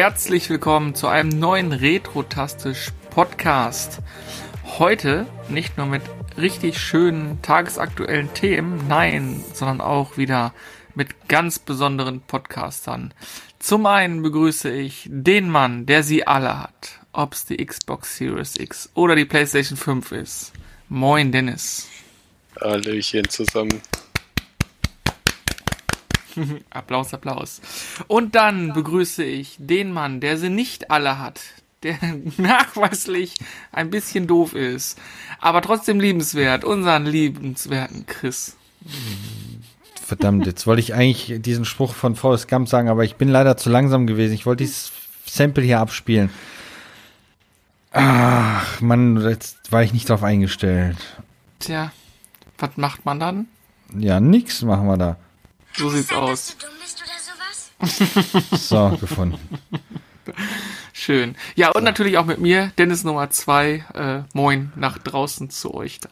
herzlich willkommen zu einem neuen Retro-Tastisch Podcast. Heute nicht nur mit richtig schönen tagesaktuellen Themen, nein, sondern auch wieder mit ganz besonderen Podcastern. Zum einen begrüße ich den Mann, der sie alle hat, ob's die Xbox Series X oder die PlayStation 5 ist. Moin Dennis. Hallöchen zusammen. Applaus, Applaus. Und dann begrüße ich den Mann, der sie nicht alle hat, der nachweislich ein bisschen doof ist, aber trotzdem liebenswert, unseren liebenswerten Chris. Verdammt, jetzt wollte ich eigentlich diesen Spruch von Forrest Gump sagen, aber ich bin leider zu langsam gewesen. Ich wollte dieses Sample hier abspielen. Ach, Mann, jetzt war ich nicht drauf eingestellt. Tja, was macht man dann? Ja, nix machen wir da. So sieht's aus. So, gefunden. Schön. Ja, und natürlich auch mit mir, Dennis Nummer zwei. Äh, moin, nach draußen zu euch da.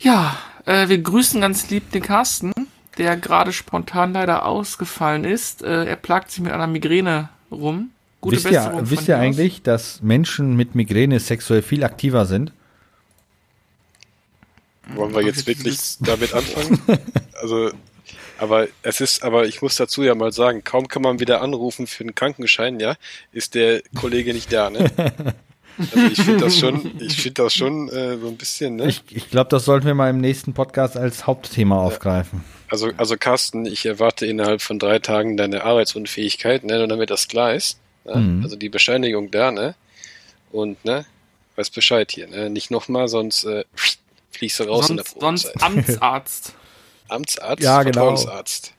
Ja, äh, wir grüßen ganz lieb den Carsten, der gerade spontan leider ausgefallen ist. Äh, er plagt sich mit einer Migräne rum. Gute wisst ihr, wisst ihr eigentlich, dass Menschen mit Migräne sexuell viel aktiver sind? Wollen wir jetzt wirklich damit anfangen? Also aber es ist, aber ich muss dazu ja mal sagen, kaum kann man wieder anrufen für einen Krankenschein, ja, ist der Kollege nicht da, ne? Also ich finde das schon, ich finde das schon äh, so ein bisschen, ne? Ich, ich glaube, das sollten wir mal im nächsten Podcast als Hauptthema aufgreifen. Also, also Carsten, ich erwarte innerhalb von drei Tagen deine Arbeitsunfähigkeit, ne, und damit das klar ist. Ne? Mhm. Also die Bescheinigung da, ne? Und ne, weiß Bescheid hier, ne? Nicht nochmal, sonst äh, fliegst du raus sonst, in der Probezeit. Sonst Amtsarzt. Amtsarzt, ja, genau. Vertrauensarzt.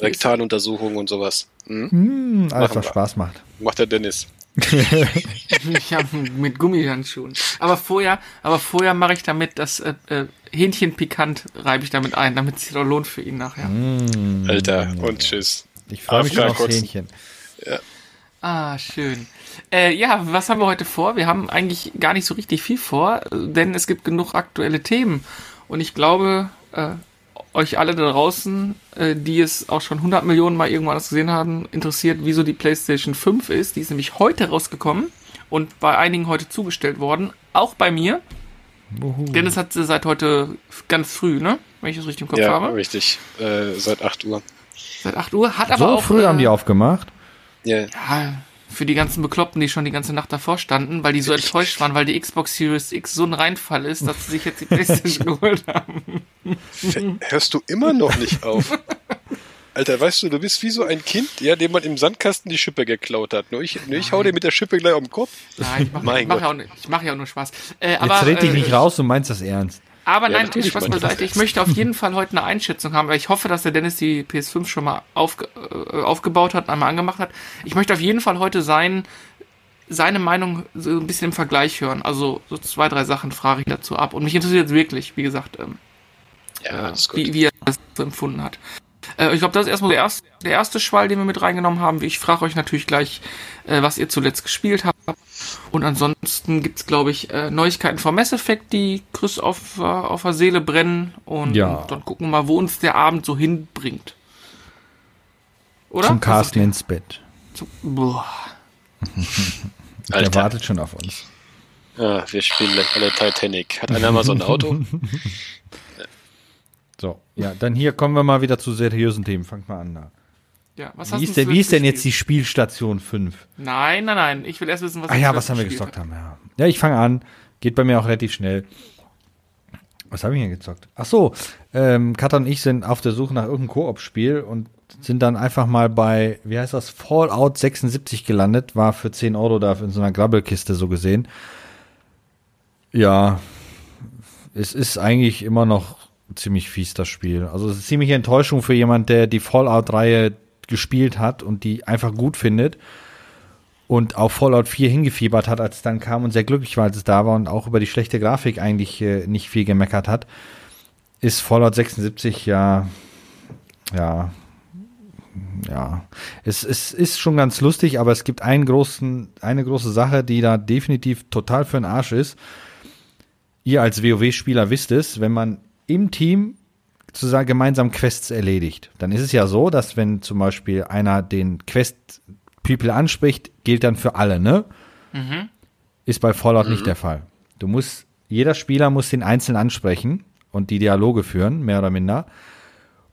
Rektaluntersuchung und sowas. Hm? Hm, alles, was Spaß macht. Macht der Dennis. ja, mit Gummihandschuhen. Aber vorher, aber vorher mache ich damit das äh, äh, Hähnchen pikant reibe ich damit ein, damit es sich doch lohnt für ihn nachher. Mm, Alter, und tschüss. Ich freue mich schon aufs Hähnchen. Ja. Ah, schön. Äh, ja, was haben wir heute vor? Wir haben eigentlich gar nicht so richtig viel vor, denn es gibt genug aktuelle Themen. Und ich glaube, äh, euch alle da draußen, äh, die es auch schon 100 Millionen Mal irgendwann gesehen haben, interessiert, wieso die PlayStation 5 ist. Die ist nämlich heute rausgekommen und bei einigen heute zugestellt worden. Auch bei mir. Uhu. Dennis hat sie seit heute ganz früh, ne? Wenn ich das richtig im Kopf ja, habe. Ja, richtig. Äh, seit 8 Uhr. Seit 8 Uhr. Hat aber so auch. früh äh, haben die aufgemacht? Ja. Ja, für die ganzen Bekloppten, die schon die ganze Nacht davor standen, weil die so enttäuscht waren, weil die Xbox Series X so ein Reinfall ist, dass sie sich jetzt die Playstation geholt haben. Hörst du immer noch nicht auf? Alter, weißt du, du bist wie so ein Kind, ja, dem man im Sandkasten die Schippe geklaut hat. Nur ich, nur ich hau dir mit der Schippe gleich auf den Kopf. Nein, ich mache mach ja, mach ja auch nur Spaß. Äh, aber, Jetzt red dich äh, nicht raus, du meinst das ernst. Aber ja, nein, Spaß beiseite. Ich möchte auf jeden Fall heute eine Einschätzung haben, weil ich hoffe, dass der Dennis die PS5 schon mal aufge äh, aufgebaut hat, einmal angemacht hat. Ich möchte auf jeden Fall heute sein, seine Meinung so ein bisschen im Vergleich hören. Also so zwei, drei Sachen frage ich dazu ab. Und mich interessiert jetzt wirklich, wie gesagt, ähm, ja, äh, wie, wie er das so empfunden hat. Äh, ich glaube, das ist erstmal der erste, der erste Schwall, den wir mit reingenommen haben. Ich frage euch natürlich gleich, äh, was ihr zuletzt gespielt habt. Und ansonsten gibt's glaube ich, äh, Neuigkeiten vom Mass Effect, die Chris auf, äh, auf der Seele brennen. Und, ja. dann gucken wir mal, wo uns der Abend so hinbringt. Oder? Zum Carsten ins Bett. Zum, boah. Der wartet schon auf uns. Ja, wir spielen gleich alle Titanic. Hat einer mal so ein Auto? so, ja, dann hier kommen wir mal wieder zu seriösen Themen. Fangt mal an da. Ja, was wie hast ist, denn, wie ist denn jetzt die Spielstation 5? Nein, nein, nein. Ich will erst wissen, was Ah ja, was haben wir gezockt haben. Ja, ja ich fange an. Geht bei mir auch relativ schnell. Was habe ich denn gezockt? Ach so, ähm, Katha und ich sind auf der Suche nach irgendeinem Koop-Spiel und sind dann einfach mal bei, wie heißt das, Fallout 76 gelandet, war für 10 Euro da in so einer Grabbelkiste so gesehen. Ja, es ist eigentlich immer noch ziemlich fies, das Spiel. Also es ist ziemliche Enttäuschung für jemand, der die Fallout-Reihe gespielt hat und die einfach gut findet und auf Fallout 4 hingefiebert hat, als es dann kam und sehr glücklich war, als es da war und auch über die schlechte Grafik eigentlich äh, nicht viel gemeckert hat, ist Fallout 76 ja, ja, ja, es, es ist schon ganz lustig, aber es gibt einen großen, eine große Sache, die da definitiv total für den Arsch ist. Ihr als WoW-Spieler wisst es, wenn man im Team zusammen gemeinsam Quests erledigt, dann ist es ja so, dass wenn zum Beispiel einer den Quest People anspricht, gilt dann für alle, ne? Mhm. Ist bei Fallout nicht der Fall. Du musst, jeder Spieler muss den einzeln ansprechen und die Dialoge führen, mehr oder minder.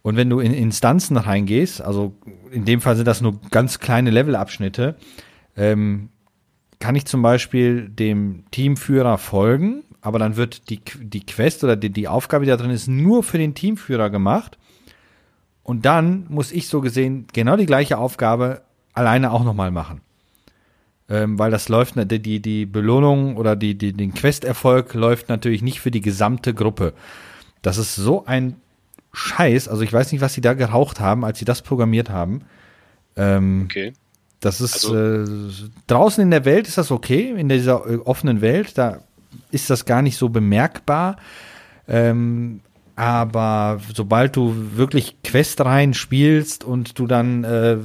Und wenn du in Instanzen reingehst, also in dem Fall sind das nur ganz kleine Levelabschnitte, ähm, kann ich zum Beispiel dem Teamführer folgen, aber dann wird die, die Quest oder die, die Aufgabe, die da drin ist, nur für den Teamführer gemacht. Und dann muss ich so gesehen genau die gleiche Aufgabe alleine auch nochmal machen. Ähm, weil das läuft, die, die, die Belohnung oder die, die, den Questerfolg läuft natürlich nicht für die gesamte Gruppe. Das ist so ein Scheiß. Also ich weiß nicht, was sie da geraucht haben, als sie das programmiert haben. Ähm, Okay. das ist Also- äh, draußen in der Welt ist das okay, in dieser äh, offenen Welt, da ist das gar nicht so bemerkbar. Ähm, aber sobald du wirklich Quest rein spielst und du dann äh,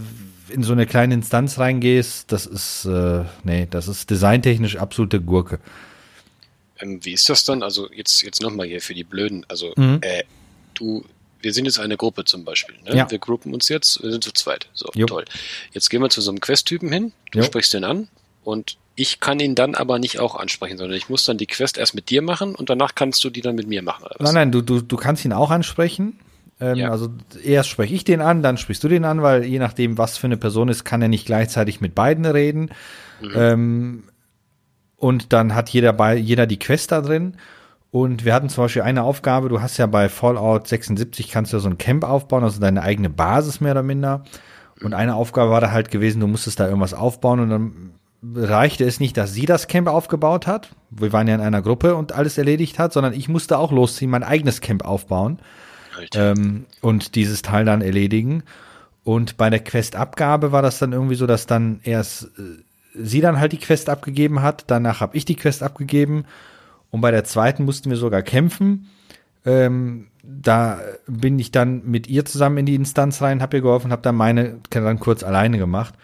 in so eine kleine Instanz reingehst, das ist, äh, nee, das ist designtechnisch absolute Gurke. Ähm, wie ist das dann? Also jetzt, jetzt nochmal hier für die Blöden. Also Mhm. äh, du, wir sind jetzt eine Gruppe zum Beispiel. Ne? Ja. Wir gruppen uns jetzt, wir sind zu zweit. So, Jo. toll. Jetzt gehen wir zu so einem Quest-Typen hin, du Jo. sprichst den an und ich kann ihn dann aber nicht auch ansprechen, sondern ich muss dann die Quest erst mit dir machen und danach kannst du die dann mit mir machen. Nein, nein, du, du, du kannst ihn auch ansprechen. Ähm, Ja. Also erst spreche ich den an, dann sprichst du den an, weil je nachdem, was für eine Person ist, kann er nicht gleichzeitig mit beiden reden. Ähm, und dann hat jeder bei jeder die Quest da drin. Und wir hatten zum Beispiel eine Aufgabe, du hast ja bei Fallout 76 kannst du ja so ein Camp aufbauen, also deine eigene Basis mehr oder minder. Und eine Aufgabe war da halt gewesen, du musstest da irgendwas aufbauen und dann reichte es nicht, dass sie das Camp aufgebaut hat. Wir waren ja in einer Gruppe und alles erledigt hat, sondern ich musste auch losziehen, mein eigenes Camp aufbauen ähm, und dieses Teil dann erledigen. Und bei der Questabgabe war das dann irgendwie so, dass dann erst äh, sie dann halt die Quest abgegeben hat, danach habe ich die Quest abgegeben und bei der zweiten mussten wir sogar kämpfen. Ähm, da bin ich dann mit ihr zusammen in die Instanz rein, habe ihr geholfen, habe dann meine dann kurz alleine gemacht.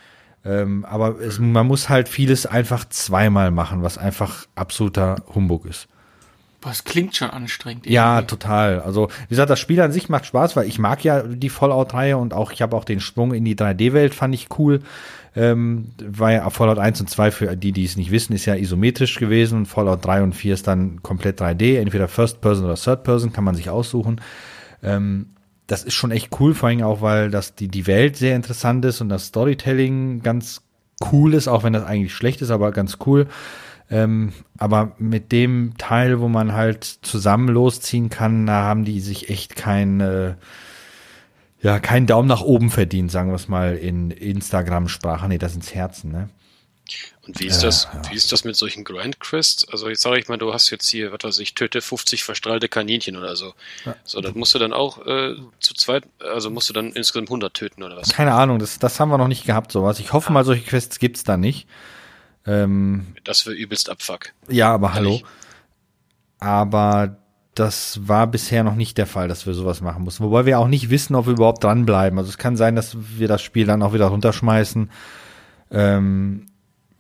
Ähm, aber es, man muss halt vieles einfach zweimal machen, was einfach absoluter Humbug ist. Boah, das klingt schon anstrengend. Ja, irgendwie. total. Also, wie gesagt, das Spiel an sich macht Spaß, weil ich mag ja die Fallout-Reihe und auch, ich habe auch den Sprung in die 3D-Welt, fand ich cool. Ähm, weil ja Fallout 1 und 2, für die, die es nicht wissen, ist ja isometrisch gewesen und Fallout 3 und 4 ist dann komplett 3D, entweder First Person oder Third Person, kann man sich aussuchen. Ähm, das ist schon echt cool, vor allem auch, weil das die, die Welt sehr interessant ist und das Storytelling ganz cool ist, auch wenn das eigentlich schlecht ist, aber ganz cool. Ähm, aber mit dem Teil, wo man halt zusammen losziehen kann, da haben die sich echt kein, äh, ja, keinen Daumen nach oben verdient, sagen wir es mal in Instagram-Sprache. Nee, das ins Herzen, ne? Und wie ist das, wie ist das mit solchen Grindquests? Also jetzt sage ich mal, du hast jetzt hier, was weiß ich, töte 50 verstrahlte Kaninchen oder so. So, das musst du dann auch äh, zu zweit, also musst du dann insgesamt 100 töten oder was? Keine Ahnung, das, das haben wir noch nicht gehabt, sowas. Ich hoffe mal, solche Quests gibt's da nicht. Ähm, Das wäre übelst Abfuck. ja, aber hallo. Aber das war bisher noch nicht der Fall, dass wir sowas machen mussten. Wobei wir auch nicht wissen, ob wir überhaupt dranbleiben. Also es kann sein, dass wir das Spiel dann auch wieder runterschmeißen. Ähm,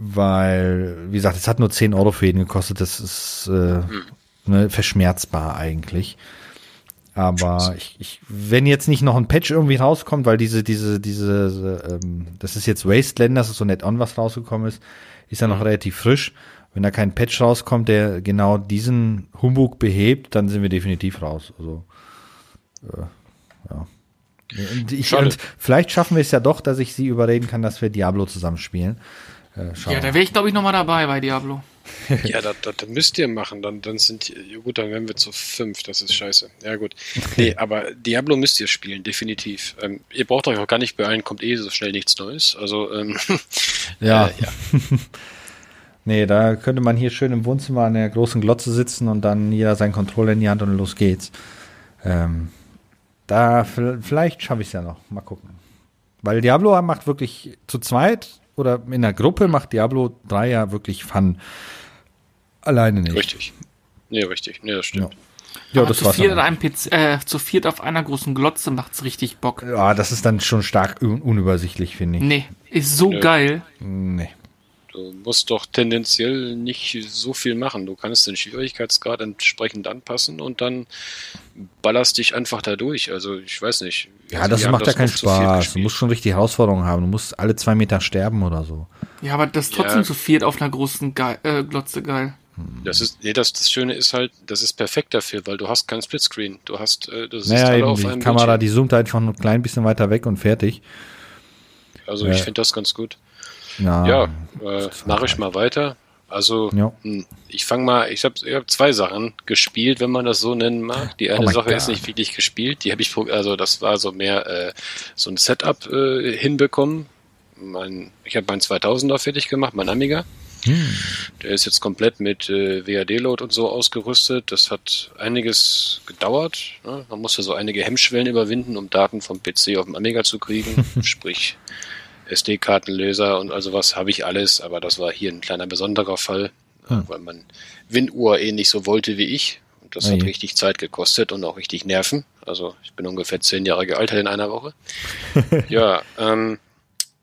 weil, wie gesagt, es hat nur 10 Euro für jeden gekostet. Das ist äh, ne, verschmerzbar eigentlich. Aber ich, ich, wenn jetzt nicht noch ein Patch irgendwie rauskommt, weil diese, diese, diese, ähm, das ist jetzt Wasteland, das ist so nett on, was rausgekommen ist, ist ja noch relativ frisch. Wenn da kein Patch rauskommt, der genau diesen Humbug behebt, dann sind wir definitiv raus. Also, äh, ja. Und, ich, und vielleicht schaffen wir es ja doch, dass ich sie überreden kann, dass wir Diablo zusammenspielen. Äh, schauen Ja, da wäre ich, glaube ich, nochmal dabei bei Diablo. Ja, das, das, müsst ihr machen. Dann, dann sind, ja gut, dann wären wir zu fünf. Das ist scheiße. Ja, gut. Nee, aber Diablo müsst ihr spielen, definitiv. Ähm, ihr braucht euch auch gar nicht beeilen, kommt eh so schnell nichts Neues. Also, ähm, Ja. Äh, ja. Nee, da könnte man hier schön im Wohnzimmer an der großen Glotze sitzen und dann jeder seinen Controller in die Hand und los geht's. Ähm, da vielleicht schaffe ich es ja noch. Mal gucken. Weil Diablo macht wirklich zu zweit oder in der Gruppe macht Diablo 3 ja wirklich Fun. Alleine nicht. Richtig. Nee, richtig. Nee, das stimmt. Ja, Aber das zu war's. viert, an einem PC, äh, zu viert auf einer großen Glotze macht's richtig Bock. Ja, das ist dann schon stark un unübersichtlich, finde ich. Nee, ist so Nö. geil. Nee. Du musst doch tendenziell nicht so viel machen. Du kannst den Schwierigkeitsgrad entsprechend anpassen und dann ballerst dich einfach da durch. Also ich weiß nicht. Ja, also das macht ja keinen Spaß. Du musst schon richtig Herausforderungen haben. Du musst alle zwei Meter sterben oder so. Ja, aber das ist trotzdem Ja. zu viert auf einer großen Ge äh, Glotze geil. Das ist, nee, das, das Schöne ist halt, das ist perfekt dafür, weil du hast keinen Splitscreen. Du hast, äh, du siehst Naja, alle eben, auf die einem Kamera, Bildschirm. die zoomt einfach nur ein klein bisschen weiter weg und fertig. Also Ja. ich finde das ganz gut. Ja. Ja, äh, mache ich mal weiter. Also Ja. hm, ich fange mal, ich habe ich hab zwei Sachen gespielt, wenn man das so nennen mag. Die eine Oh mein Sache ist God. nicht wirklich gespielt, die habe ich, also das war so mehr äh, so ein Setup äh, hinbekommen. Mein, ich habe meinen 2000er fertig gemacht, mein Amiga. Hm. Der ist jetzt komplett mit äh, WAD-Load und so ausgerüstet. Das hat einiges gedauert. Ne? Man musste so einige Hemmschwellen überwinden, um Daten vom PC auf dem Amiga zu kriegen. Sprich SD-Kartenleser und also was habe ich alles, aber das war hier ein kleiner besonderer Fall, Hm. weil man WinUhr eh nicht so wollte wie ich. Und das Oh hat richtig Zeit gekostet und auch richtig Nerven. Also ich bin ungefähr zehn Jahre gealtert in einer Woche. ja, ähm,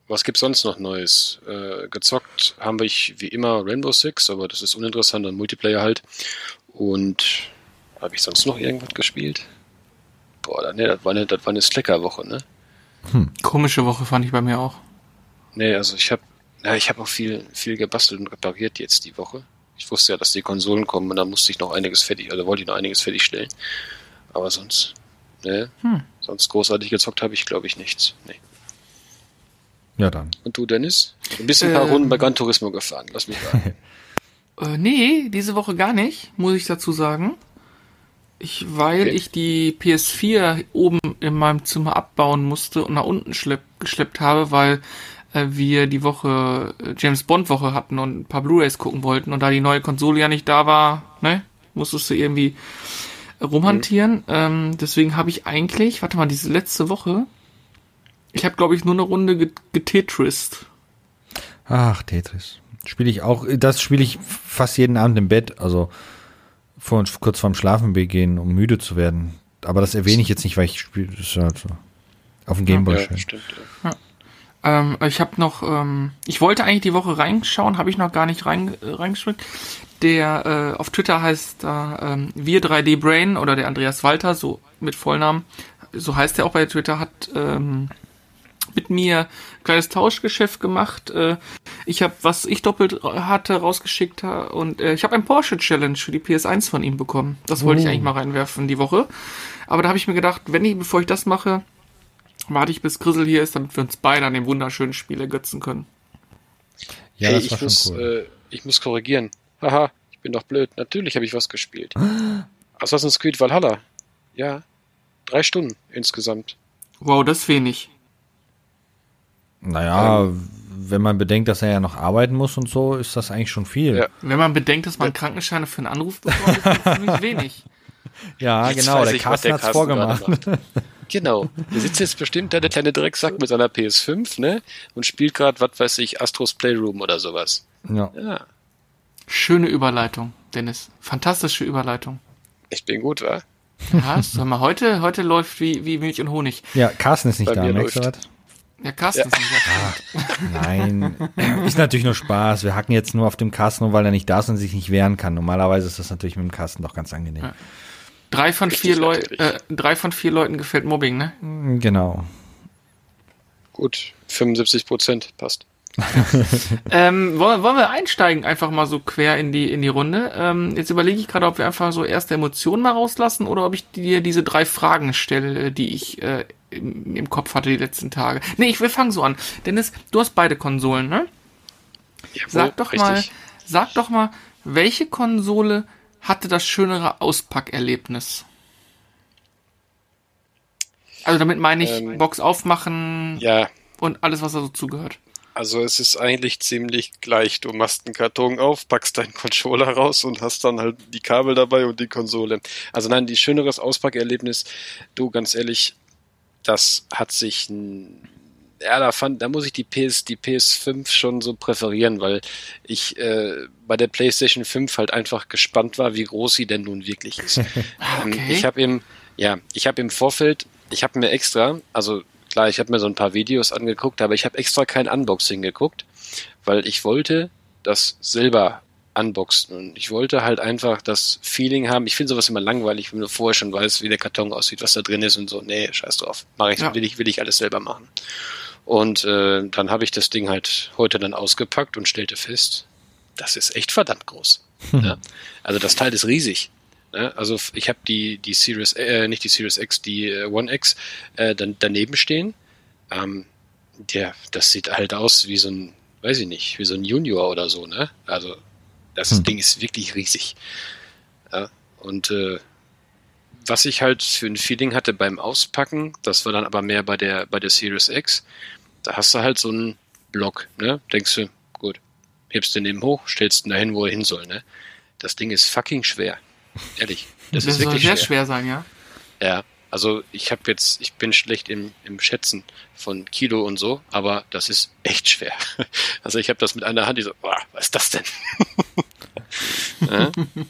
was gibt's sonst noch Neues? Äh, gezockt haben wir wie immer Rainbow Six, aber das ist uninteressant und Multiplayer halt. Und habe ich sonst noch irgendwas gespielt? Boah, nee, das war eine, das war eine Slacker-Woche, ne? Komische Woche fand ich bei mir auch. Nee, also ich habe ja, ich habe auch viel, viel gebastelt und repariert jetzt die Woche. Ich wusste ja, dass die Konsolen kommen und da musste ich noch einiges fertig, also wollte ich noch einiges fertigstellen. Aber sonst, ne, Hm. sonst großartig gezockt habe ich, glaube ich, nichts. Nee. Ja, dann. Und du, Dennis? Du bist ein paar Ähm. Runden bei Gran Turismo gefahren, lass mich raten. Äh, nee, diese Woche gar nicht, muss ich dazu sagen. Ich, weil Okay. ich die PS4 oben in meinem Zimmer abbauen musste und nach unten schlepp, geschleppt habe, weil wir die Woche äh, James Bond Woche hatten und ein paar Blu-rays gucken wollten und da die neue Konsole ja nicht da war, ne, musstest du irgendwie rumhantieren. Ähm, deswegen habe ich eigentlich, warte mal, diese letzte Woche, ich habe glaube ich nur eine Runde get- getetrist. Ach, Tetris. Spiele ich auch, das spiele ich fast jeden Abend im Bett, also vor, kurz vorm Schlafen gehen, um müde zu werden. Aber das erwähne ich jetzt nicht, weil ich spiele, das ist halt so. Auf dem Gameboy ja, schön. stimmt. Ja. Ähm, ich habe noch, ähm, ich wollte eigentlich die Woche reinschauen, habe ich noch gar nicht rein, äh, reingeschmeckt. Der äh, auf Twitter heißt da ähm, wir 3D Brain oder der Andreas Walter, so mit Vollnamen, so heißt er auch bei Twitter, hat ähm, mit mir ein kleines Tauschgeschäft gemacht. Äh, ich habe, was ich doppelt hatte, rausgeschickt und äh, ich habe ein Porsche Challenge für die PS1 von ihm bekommen. Das wollte ich Oh. eigentlich mal reinwerfen die Woche. Aber da habe ich mir gedacht, wenn ich, bevor ich das mache, warte ich bis Grizzle hier ist, damit wir uns beide an dem wunderschönen Spiel ergötzen können. Ja, hey, das ich war schon muss, cool. äh, ich muss korrigieren. Haha, ich bin doch blöd. Natürlich habe ich was gespielt. Assassin's Creed Valhalla. Ja. Drei Stunden insgesamt. Wow, das ist wenig. Naja, wenn man bedenkt, dass er ja noch arbeiten muss und so, ist das eigentlich schon viel. Ja. Wenn man bedenkt, dass man Krankenscheine für einen Anruf bekommt, ist das ziemlich wenig. Ja, Jetzt genau, der ich, Carsten hat's Carsten vorgemacht. macht. Genau. Der sitzt jetzt bestimmt da, der kleine Drecksack mit seiner PS5, ne? Und spielt gerade, was weiß ich, Astros Playroom oder sowas. Ja. Ja. Schöne Überleitung, Dennis. Fantastische Überleitung. Ich bin gut, wa? Ja, sag mal, heute, heute läuft wie, wie Milch und Honig. ja, Carsten ist nicht Bei da, merkst du was? Ja, Carsten ist nicht da. Nein, ist natürlich nur Spaß. Wir hacken jetzt nur auf dem Carsten, weil er nicht da ist und sich nicht wehren kann. Normalerweise ist das natürlich mit dem Carsten doch ganz angenehm. Ja. Drei von Richtig vier Leuten, natürlich. äh, drei von vier Leuten gefällt Mobbing, ne? Genau. Gut. 75 Prozent. Passt. Ähm, wollen, wollen wir einsteigen, einfach mal so quer in die, in die Runde? Ähm, jetzt überlege ich gerade, ob wir einfach so erste Emotionen mal rauslassen oder ob ich dir diese drei Fragen stelle, die ich äh, im, im Kopf hatte die letzten Tage. Nee, ich will fangen so an. Dennis, du hast beide Konsolen, ne? Jawohl, Sag doch mal, richtig. sag doch mal, welche Konsole hatte das schönere Auspackerlebnis? Also damit meine ich Ähm, Box aufmachen Ja, und alles, was da so zugehört. Also es ist eigentlich ziemlich gleich. Du machst einen Karton auf, packst deinen Controller raus und hast dann halt die Kabel dabei und die Konsole. Also nein, die schöneres Auspackerlebnis, du ganz ehrlich, das hat sich ja, da fand, da muss ich die PS, die PS5 schon so präferieren, weil ich äh, bei der PlayStation 5 halt einfach gespannt war, wie groß sie denn nun wirklich ist. Ähm, Okay. Ich habe im, ja, ich habe im Vorfeld, ich habe mir extra, also klar, ich habe mir so ein paar Videos angeguckt, aber ich habe extra kein Unboxing geguckt, weil ich wollte das selber unboxen. Und ich wollte halt einfach das Feeling haben. Ich finde sowas immer langweilig, wenn du vorher schon weißt, wie der Karton aussieht, was da drin ist und so. Nee, scheiß drauf. Mach ich, ja. will ich, will ich alles selber machen. Und äh, dann habe ich das Ding halt heute dann ausgepackt und stellte fest, das ist echt verdammt groß. Hm. Ja? Also das Teil ist riesig. Ja? Also ich habe die, die Series, äh, nicht die Series X, die äh, One X äh, dann daneben stehen. Ähm, ja, das sieht halt aus wie so ein, weiß ich nicht, wie so ein Junior oder so, ne? Also das hm. Ding ist wirklich riesig. Ja, und äh, was ich halt für ein Feeling hatte beim Auspacken, das war dann aber mehr bei der, bei der Series X, da hast du halt so einen Block, ne? Denkst du, gut, hebst den eben hoch, stellst ihn dahin, wo er hin soll, ne? Das Ding ist fucking schwer. Ehrlich. Das, das ist wirklich sehr schwer. schwer sein, ja. Ja, also ich habe jetzt, ich bin schlecht im, im Schätzen von Kilo und so, aber das ist echt schwer. Also ich habe das mit einer Hand, die so, boah, was ist das denn?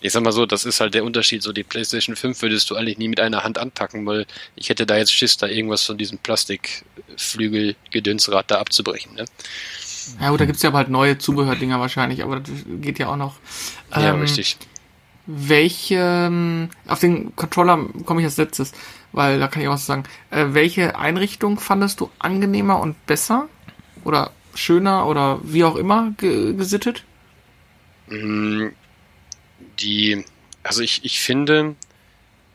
ich sag mal so, das ist halt der Unterschied. So die PlayStation 5 würdest du eigentlich nie mit einer Hand anpacken, weil ich hätte da jetzt Schiss, da irgendwas von diesem Plastikflügel-Gedönsrad da abzubrechen. Ne? Ja gut, da gibt's ja aber halt neue Zubehördinger wahrscheinlich, aber das geht ja auch noch. Ja, ähm, richtig. Welche, ähm, auf den Controller komme ich als letztes, weil da kann ich auch was sagen. Äh, welche Einrichtung fandest du angenehmer und besser? Oder schöner oder wie auch immer gesittet? Mm, die, also ich, ich finde,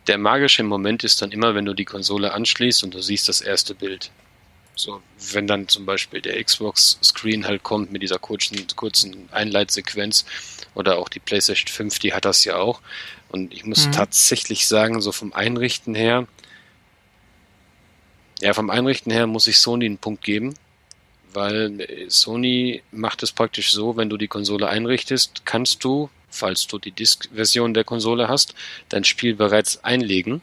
der magische Moment ist dann immer, wenn du die Konsole anschließt und du siehst das erste Bild. So, wenn dann zum Beispiel der Xbox-Screen halt kommt mit dieser kurzen, kurzen Einleitsequenz oder auch die PlayStation 5, die hat das ja auch. Und ich muss mhm. tatsächlich sagen, so vom Einrichten her, ja, vom Einrichten her muss ich Sony einen Punkt geben weil Sony macht es praktisch so, wenn du die Konsole einrichtest, kannst du, falls du die Disk-Version der Konsole hast, dein Spiel bereits einlegen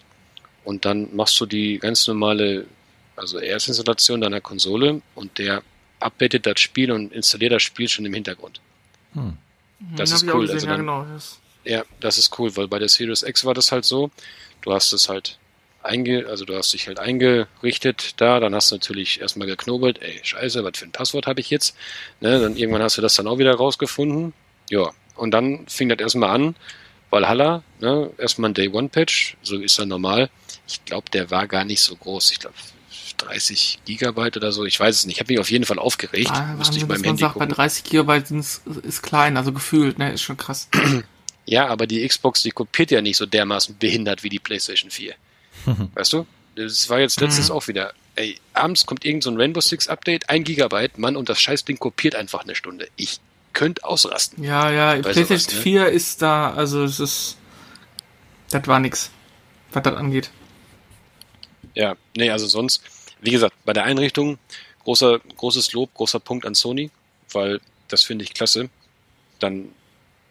und dann machst du die ganz normale, also Erstinstallation deiner Konsole und der updatet das Spiel und installiert das Spiel schon im Hintergrund. Hm. Das ist cool. Gesehen, also dann, ja, genau. ja, das ist cool, weil bei der Series X war das halt so, du hast es halt einge, also du hast dich halt eingerichtet da, dann hast du natürlich erstmal geknobelt, ey, scheiße, was für ein Passwort habe ich jetzt? Ne, dann irgendwann hast du das dann auch wieder rausgefunden. Ja, und dann fing das erstmal an, Valhalla, ne, erstmal ein Day One Patch, so ist er normal. Ich glaube, der war gar nicht so groß. Ich glaube, 30 Gigabyte oder so, ich weiß es nicht. Ich habe mich auf jeden Fall aufgeregt. Ah, Müsste ich beim Handy sagt, gucken. Bei 30 Gigabyte ist, ist klein, also gefühlt, ne, ist schon krass. Ja, aber die Xbox, die kopiert ja nicht so dermaßen behindert wie die PlayStation 4. weißt du? Das war jetzt letztes mhm. auch wieder. Ey, abends kommt irgend so ein Rainbow Six Update, ein Gigabyte, Mann, und das Scheißding kopiert einfach eine Stunde. Ich könnte ausrasten. Ja, ja, PlayStation sowas, ne? 4 ist da, also es ist, das war nix, was das angeht. Ja, nee, also sonst, wie gesagt, bei der Einrichtung großer, großes Lob, großer Punkt an Sony, weil das finde ich klasse. Dann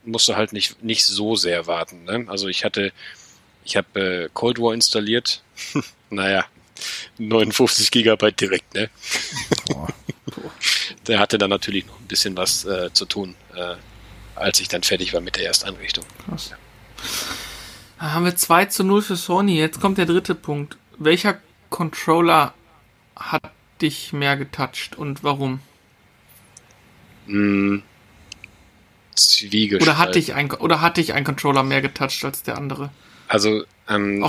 musst du halt nicht, nicht so sehr warten. Ne? Also ich hatte ich habe äh, Cold War installiert. naja, 59 Gigabyte direkt, ne? Der hatte dann natürlich noch ein bisschen was äh, zu tun, äh, als ich dann fertig war mit der Erstanrichtung. Krass. Da haben wir 2 zu 0 für Sony. Jetzt kommt der dritte Punkt. Welcher Controller hat dich mehr getoucht und warum? Hm, Oder hat dich ein, oder hat dich ein Controller mehr getoucht als der andere? Also ähm,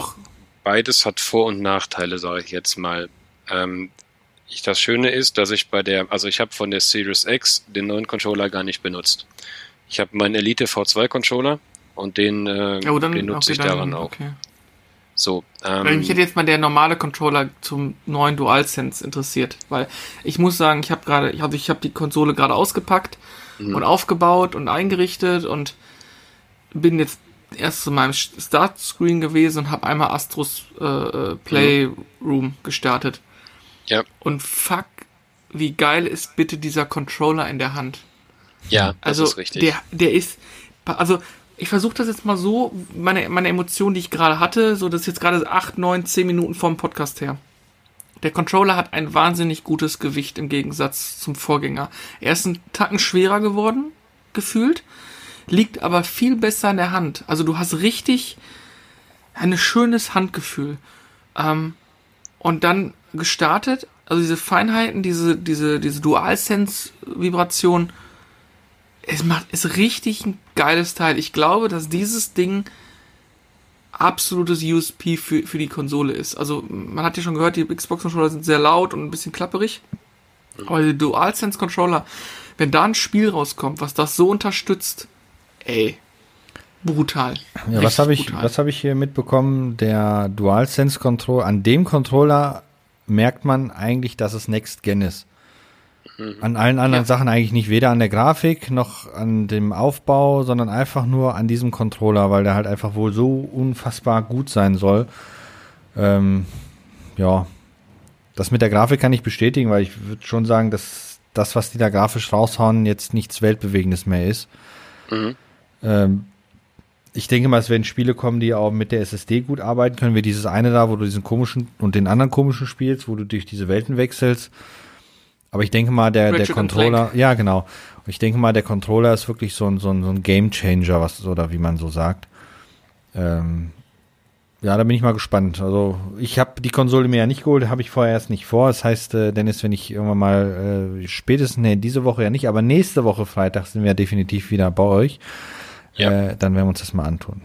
beides hat Vor- und Nachteile, sage ich jetzt mal. Ähm, ich, das Schöne ist, dass ich bei der, also ich habe von der Series X den neuen Controller gar nicht benutzt. Ich habe meinen Elite V2 Controller und den, äh, oh, den nutze okay, ich daran auch. Okay. So, ähm, weil mich hätte jetzt mal der normale Controller zum neuen DualSense interessiert, weil ich muss sagen, ich habe gerade, ich habe ich hab die Konsole gerade ausgepackt mhm. und aufgebaut und eingerichtet und bin jetzt erst zu meinem Startscreen gewesen und habe einmal Astros äh, äh, Playroom gestartet. Ja. Und fuck, wie geil ist bitte dieser Controller in der Hand. Ja, das also, ist richtig. Der, der ist, also ich versuche das jetzt mal so, meine, meine Emotionen, die ich gerade hatte, so das ist jetzt gerade 8, 9, 10 Minuten vom Podcast her. Der Controller hat ein wahnsinnig gutes Gewicht im Gegensatz zum Vorgänger. Er ist ein Tacken schwerer geworden, gefühlt liegt aber viel besser in der Hand. Also du hast richtig ein schönes Handgefühl. Ähm, und dann gestartet, also diese Feinheiten, diese, diese, diese DualSense-Vibration, es macht, ist richtig ein geiles Teil. Ich glaube, dass dieses Ding absolutes USP für, für die Konsole ist. Also, man hat ja schon gehört, die Xbox-Controller sind sehr laut und ein bisschen klapperig. Aber die DualSense-Controller, wenn da ein Spiel rauskommt, was das so unterstützt, ey, brutal. Ja, was habe ich, was habe ich hier mitbekommen? Der DualSense Controller, an dem Controller merkt man eigentlich, dass es Next Gen ist. Mhm. An allen anderen ja. Sachen eigentlich nicht, weder an der Grafik noch an dem Aufbau, sondern einfach nur an diesem Controller, weil der halt einfach wohl so unfassbar gut sein soll. Ähm, ja, das mit der Grafik kann ich bestätigen, weil ich würde schon sagen, dass das, was die da grafisch raushauen, jetzt nichts Weltbewegendes mehr ist. Mhm. Ähm, ich denke mal, es werden Spiele kommen, die auch mit der SSD gut arbeiten können, wie dieses eine da, wo du diesen komischen und den anderen komischen spielst, wo du durch diese Welten wechselst. Aber ich denke mal, der, der Controller, ja genau. Ich denke mal, der Controller ist wirklich so ein, so ein, so ein Game Changer, was, oder wie man so sagt. Ähm, ja, da bin ich mal gespannt. Also ich habe die Konsole mir ja nicht geholt, habe ich vorher erst nicht vor. Das heißt, äh, Dennis, wenn ich irgendwann mal äh, spätestens, nee, diese Woche ja nicht, aber nächste Woche Freitag sind wir definitiv wieder bei euch. Ja. Äh, dann werden wir uns das mal antun.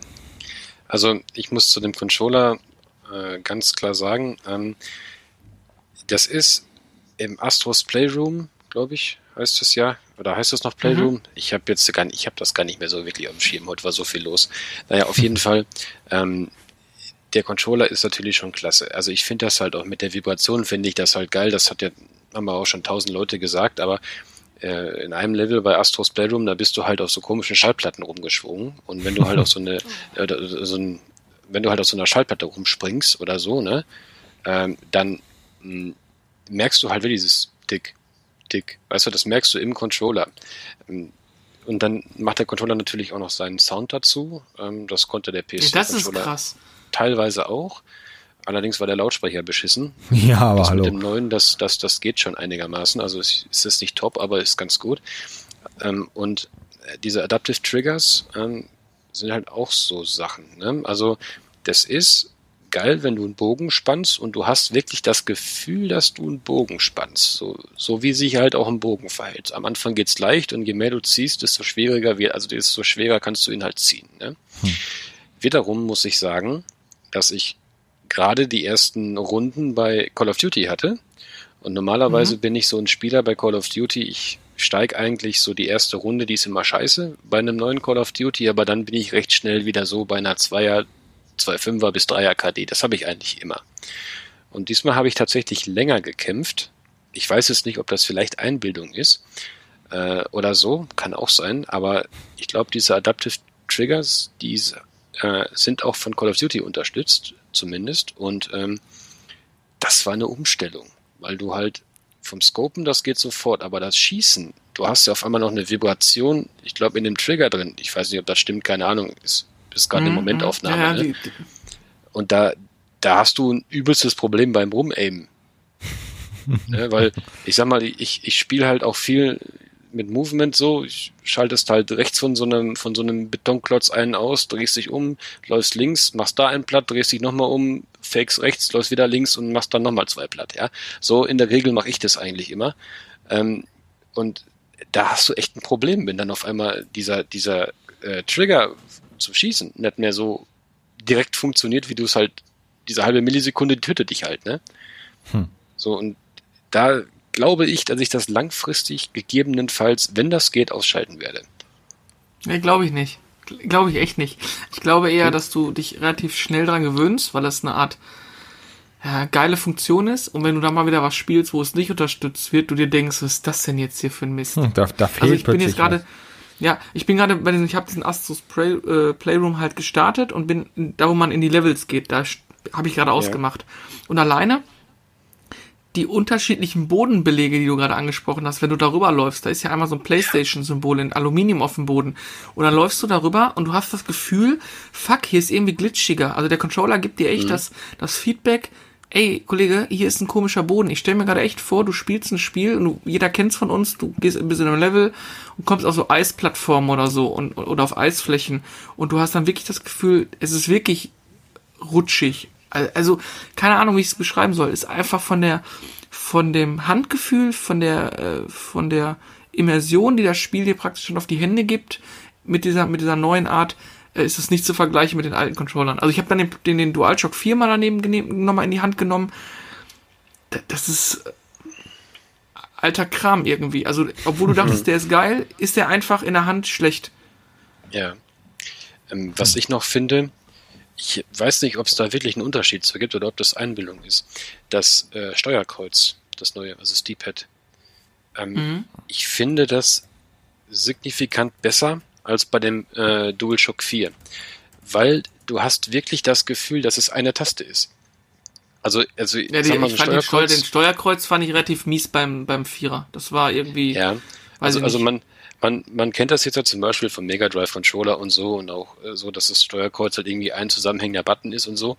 Also ich muss zu dem Controller äh, ganz klar sagen, ähm, das ist im Astros Playroom, glaube ich, heißt es ja. Oder heißt es noch Playroom? Mhm. Ich habe jetzt gar nicht, ich habe das gar nicht mehr so wirklich auf dem Schirm. Heute war so viel los. Naja, auf jeden Fall. Ähm, der Controller ist natürlich schon klasse. Also ich finde das halt auch mit der Vibration finde ich das halt geil. Das hat ja, haben wir auch schon tausend Leute gesagt, aber äh, in einem Level bei Astros Playroom, da bist du halt auf so komischen Schallplatten rumgeschwungen. Und wenn du halt auf so eine, äh, so ein, wenn du halt auf so einer Schallplatte rumspringst oder so, ne, ähm, dann mh, hm, merkst du halt wirklich dieses Dick, Dick. Weißt du, das merkst du im Controller. Ähm, und dann macht der Controller natürlich auch noch seinen Sound dazu. Ähm, das konnte der PC-Controller ja, teilweise auch. Allerdings war der Lautsprecher beschissen. Ja, aber das hallo. Mit dem neuen, das, das, das geht schon einigermaßen. Also es, ist nicht top, aber ist ganz gut. Ähm, und diese Adaptive Triggers sind halt auch so Sachen. Ne? Also das ist geil, wenn du einen Bogen spannst und du hast wirklich das Gefühl, dass du einen Bogen spannst. So, so wie sich halt auch ein Bogen verhält. Am Anfang geht's leicht und je mehr du ziehst, desto schwieriger wird, also desto schwerer kannst du ihn halt ziehen. Ne? Hm. Wiederum muss ich sagen, dass ich gerade die ersten Runden bei Call of Duty hatte. Und normalerweise mhm. bin ich so ein Spieler bei Call of Duty. Ich steige eigentlich so die erste Runde, die ist immer scheiße bei einem neuen Call of Duty, aber dann bin ich recht schnell wieder so bei einer Zweier, 2,5er bis 3er KD. Das habe ich eigentlich immer. Und diesmal habe ich tatsächlich länger gekämpft. Ich weiß jetzt nicht, ob das vielleicht Einbildung ist äh, oder so, kann auch sein, aber ich glaube, diese Adaptive Triggers, die äh, sind auch von Call of Duty unterstützt, zumindest. Und ähm, das war eine Umstellung, weil du halt vom Scopen, das geht sofort, aber das Schießen, du hast ja auf einmal noch eine Vibration, ich glaube, in dem Trigger drin. Ich weiß nicht, ob das stimmt, keine Ahnung. Ist ist gerade eine mhm. Momentaufnahme. Ja, ne? Und da, da hast du ein übelstes Problem beim Rumaimen. ne? Weil ich sag mal, ich, ich spiele halt auch viel mit Movement so. Ich schaltest halt rechts von so einem, von so einem Betonklotz einen aus, drehst dich um, läufst links, machst da einen platt, drehst dich nochmal um, fakes rechts, läufst wieder links und machst dann nochmal zwei platt, ja. So in der Regel mache ich das eigentlich immer. Ähm, und da hast du echt ein Problem, wenn dann auf einmal dieser, dieser äh, Trigger zum Schießen nicht mehr so direkt funktioniert, wie du es halt, diese halbe Millisekunde tötet dich halt, ne? Hm. So, und da glaube ich, dass ich das langfristig gegebenenfalls, wenn das geht, ausschalten werde. Nee, glaube ich nicht. Glaube ich echt nicht. Ich glaube eher, hm. dass du dich relativ schnell dran gewöhnst, weil das eine Art ja, geile Funktion ist. Und wenn du da mal wieder was spielst, wo es nicht unterstützt wird, du dir denkst, was ist das denn jetzt hier für ein Mist? Hm, da, da fehlt also ich bin jetzt gerade, ja, ich bin gerade bei ich habe diesen Astros Play, äh, Playroom halt gestartet und bin da, wo man in die Levels geht, da habe ich gerade ja. ausgemacht. Und alleine die unterschiedlichen Bodenbelege, die du gerade angesprochen hast, wenn du darüber läufst, da ist ja einmal so ein Playstation-Symbol in Aluminium auf dem Boden. Und dann läufst du darüber und du hast das Gefühl, fuck, hier ist irgendwie glitschiger. Also der Controller gibt dir echt mhm. das, das Feedback, ey, Kollege, hier ist ein komischer Boden. Ich stelle mir gerade echt vor, du spielst ein Spiel und du, jeder kennt's von uns, du gehst ein bisschen im Level und kommst auf so Eisplattformen oder so und, oder auf Eisflächen und du hast dann wirklich das Gefühl, es ist wirklich rutschig. Also, keine Ahnung, wie ich es beschreiben soll. Ist einfach von der, von dem Handgefühl, von der, äh, von der Immersion, die das Spiel dir praktisch schon auf die Hände gibt, mit dieser, mit dieser neuen Art, äh, ist es nicht zu vergleichen mit den alten Controllern. Also ich habe dann den, den, den DualShock 4 mal daneben nochmal in die Hand genommen. Das ist äh, alter Kram irgendwie. Also, obwohl du dachtest, der ist geil, ist der einfach in der Hand schlecht. Ja. Ähm, was ich noch finde, ich weiß nicht, ob es da wirklich einen Unterschied zu gibt oder ob das Einbildung ist. Das äh, Steuerkreuz, das neue, also das D-Pad. Ähm, mhm. Ich finde das signifikant besser als bei dem äh, DualShock 4, weil du hast wirklich das Gefühl, dass es eine Taste ist. Also, also ja, die, mal, ich fand Steuerkreuz, den, Steuerkreuz fand ich relativ mies beim, beim Vierer. Das war irgendwie. Ja, also, also man, man, man kennt das jetzt ja zum Beispiel vom Mega Drive Controller und so und auch äh, so, dass das Steuerkreuz halt irgendwie ein zusammenhängender Button ist und so.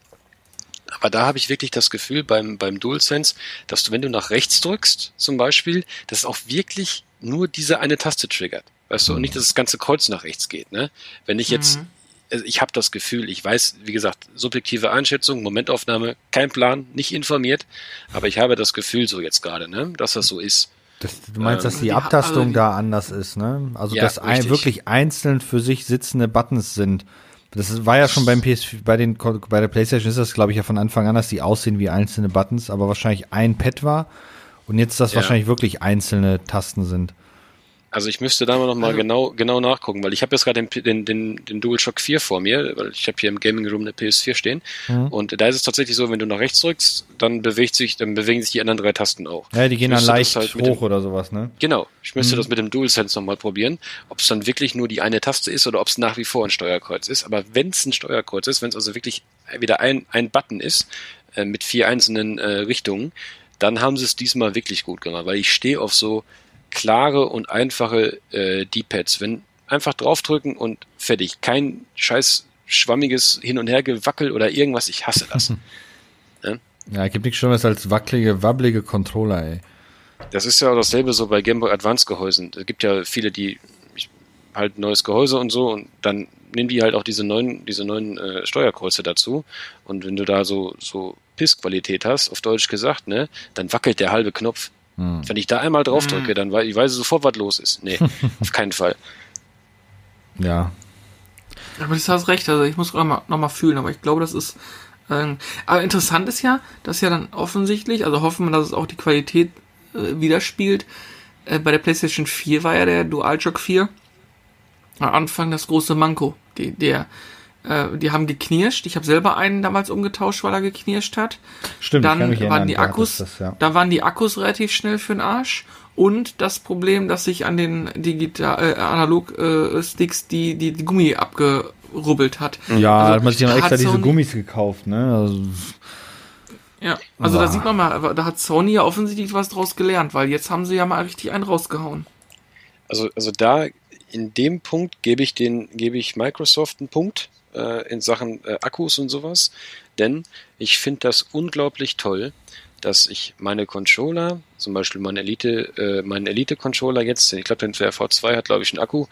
Aber da habe ich wirklich das Gefühl beim, beim DualSense, dass du, wenn du nach rechts drückst, zum Beispiel, dass auch wirklich nur diese eine Taste triggert. Weißt du, und nicht, dass das ganze Kreuz nach rechts geht, ne? Wenn ich jetzt, mhm. also ich habe das Gefühl, ich weiß, wie gesagt, subjektive Einschätzung, Momentaufnahme, kein Plan, nicht informiert, aber ich habe das Gefühl so jetzt gerade, ne, dass das so ist. Das, du meinst, dass ähm, die Abtastung also die, da anders ist, ne? Also, ja, dass ein, wirklich einzeln für sich sitzende Buttons sind. Das war ja schon beim PS, bei den, bei der PlayStation ist das, glaube ich, ja von Anfang an, dass die aussehen wie einzelne Buttons, aber wahrscheinlich ein Pad war und jetzt das ja. wahrscheinlich wirklich einzelne Tasten sind. Also ich müsste da mal noch mal also, genau, genau nachgucken, weil ich habe jetzt gerade den, den, den, den DualShock 4 vor mir, weil ich habe hier im Gaming Room eine PS4 stehen. Mhm. Und da ist es tatsächlich so, wenn du nach rechts drückst, dann bewegt sich, dann bewegen sich die anderen drei Tasten auch. Ja, die gehen dann leicht halt hoch dem, oder sowas, ne? Genau. Ich müsste mhm. das mit dem DualSense nochmal probieren, ob es dann wirklich nur die eine Taste ist oder ob es nach wie vor ein Steuerkreuz ist. Aber wenn es ein Steuerkreuz ist, wenn es also wirklich wieder ein, ein Button ist, äh, mit vier einzelnen äh, Richtungen, dann haben sie es diesmal wirklich gut gemacht, weil ich stehe auf so klare und einfache äh, D-Pads. Wenn einfach draufdrücken und fertig. Kein scheiß schwammiges Hin- und Hergewackel oder irgendwas. Ich hasse das. ja? ja, gibt nichts Schlimmes als wackelige, wabbelige Controller, ey. Das ist ja auch dasselbe so bei Game Boy Advance Gehäusen. Es gibt ja viele, die halt neues Gehäuse und so und dann nehmen die halt auch diese neuen, diese neuen äh, Steuerkreuze dazu. Und wenn du da so, so Pissqualität hast, auf Deutsch gesagt, ne, dann wackelt der halbe Knopf. Hm. Wenn ich da einmal drauf drücke, hm. dann weiß ich weiß sofort, was los ist. Nee, auf keinen Fall. Ja. Aber du hast recht, also ich muss noch mal, noch mal fühlen, aber ich glaube, das ist. Ähm, aber interessant ist ja, dass ja dann offensichtlich, also hoffen wir, dass es auch die Qualität äh, widerspiegelt. Äh, bei der PlayStation 4 war ja der DualShock 4 am Anfang das große Manko. Die, der, äh, die haben geknirscht. Ich habe selber einen damals umgetauscht, weil er geknirscht hat. Stimmt, dann waren erinnern, die Akkus, das, ja. da waren die Akkus relativ schnell für den Arsch. Und das Problem, dass sich an den digital äh, analog äh, Sticks die, die, die Gummi abgerubbelt hat. Ja, also, hat man sich dann extra diese Gummis gekauft, ne? Also, ja, also Boah. da sieht man mal, da hat Sony ja offensichtlich was draus gelernt, weil jetzt haben sie ja mal richtig einen rausgehauen. Also, also da in dem Punkt gebe ich den, gebe ich Microsoft einen Punkt äh, in Sachen äh, Akkus und sowas, denn ich finde das unglaublich toll, dass ich meine Controller, zum Beispiel meinen Elite, äh, meinen Elite-Controller jetzt, ich glaube, der V2 hat, glaube ich, einen Akku,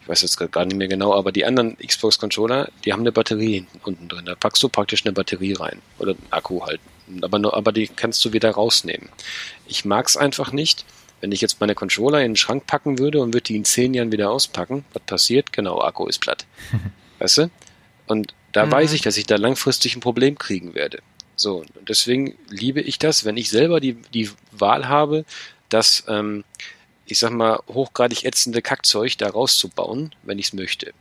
ich weiß jetzt gar nicht mehr genau, aber die anderen Xbox-Controller, die haben eine Batterie unten drin. Da packst du praktisch eine Batterie rein oder einen Akku halt. Aber, nur, aber die kannst du wieder rausnehmen. Ich mag es einfach nicht, wenn ich jetzt meine Controller in den Schrank packen würde und würde die in zehn Jahren wieder auspacken, was passiert? Genau, Akku ist platt. weißt du? Und da mhm. weiß ich, dass ich da langfristig ein Problem kriegen werde. So, und deswegen liebe ich das, wenn ich selber die, die Wahl habe, das, ähm, ich sag mal, hochgradig ätzende Kackzeug da rauszubauen, wenn ich es möchte.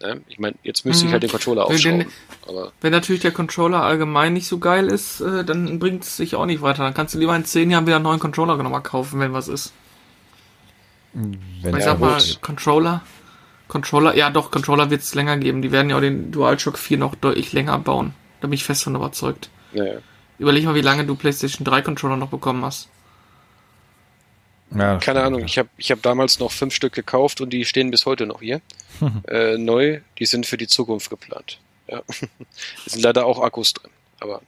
Ja, ich meine, jetzt müsste ich halt den Controller aufschauen. Wenn, wenn natürlich der Controller allgemein nicht so geil ist, äh, dann bringt es sich auch nicht weiter. Dann kannst du lieber in zehn Jahren wieder einen neuen Controller nochmal kaufen, wenn was ist. Wenn ich sag mal, Controller, Controller, ja doch, Controller wird es länger geben. Die werden ja auch den DualShock 4 noch deutlich länger bauen. Da bin ich fest von überzeugt. Ja, ja. Überleg mal, wie lange du PlayStation 3 Controller noch bekommen hast. Ja, Keine Ahnung, ich habe ich hab damals noch fünf Stück gekauft und die stehen bis heute noch hier. äh, neu, die sind für die Zukunft geplant. Ja. es sind leider auch Akkus drin. Aber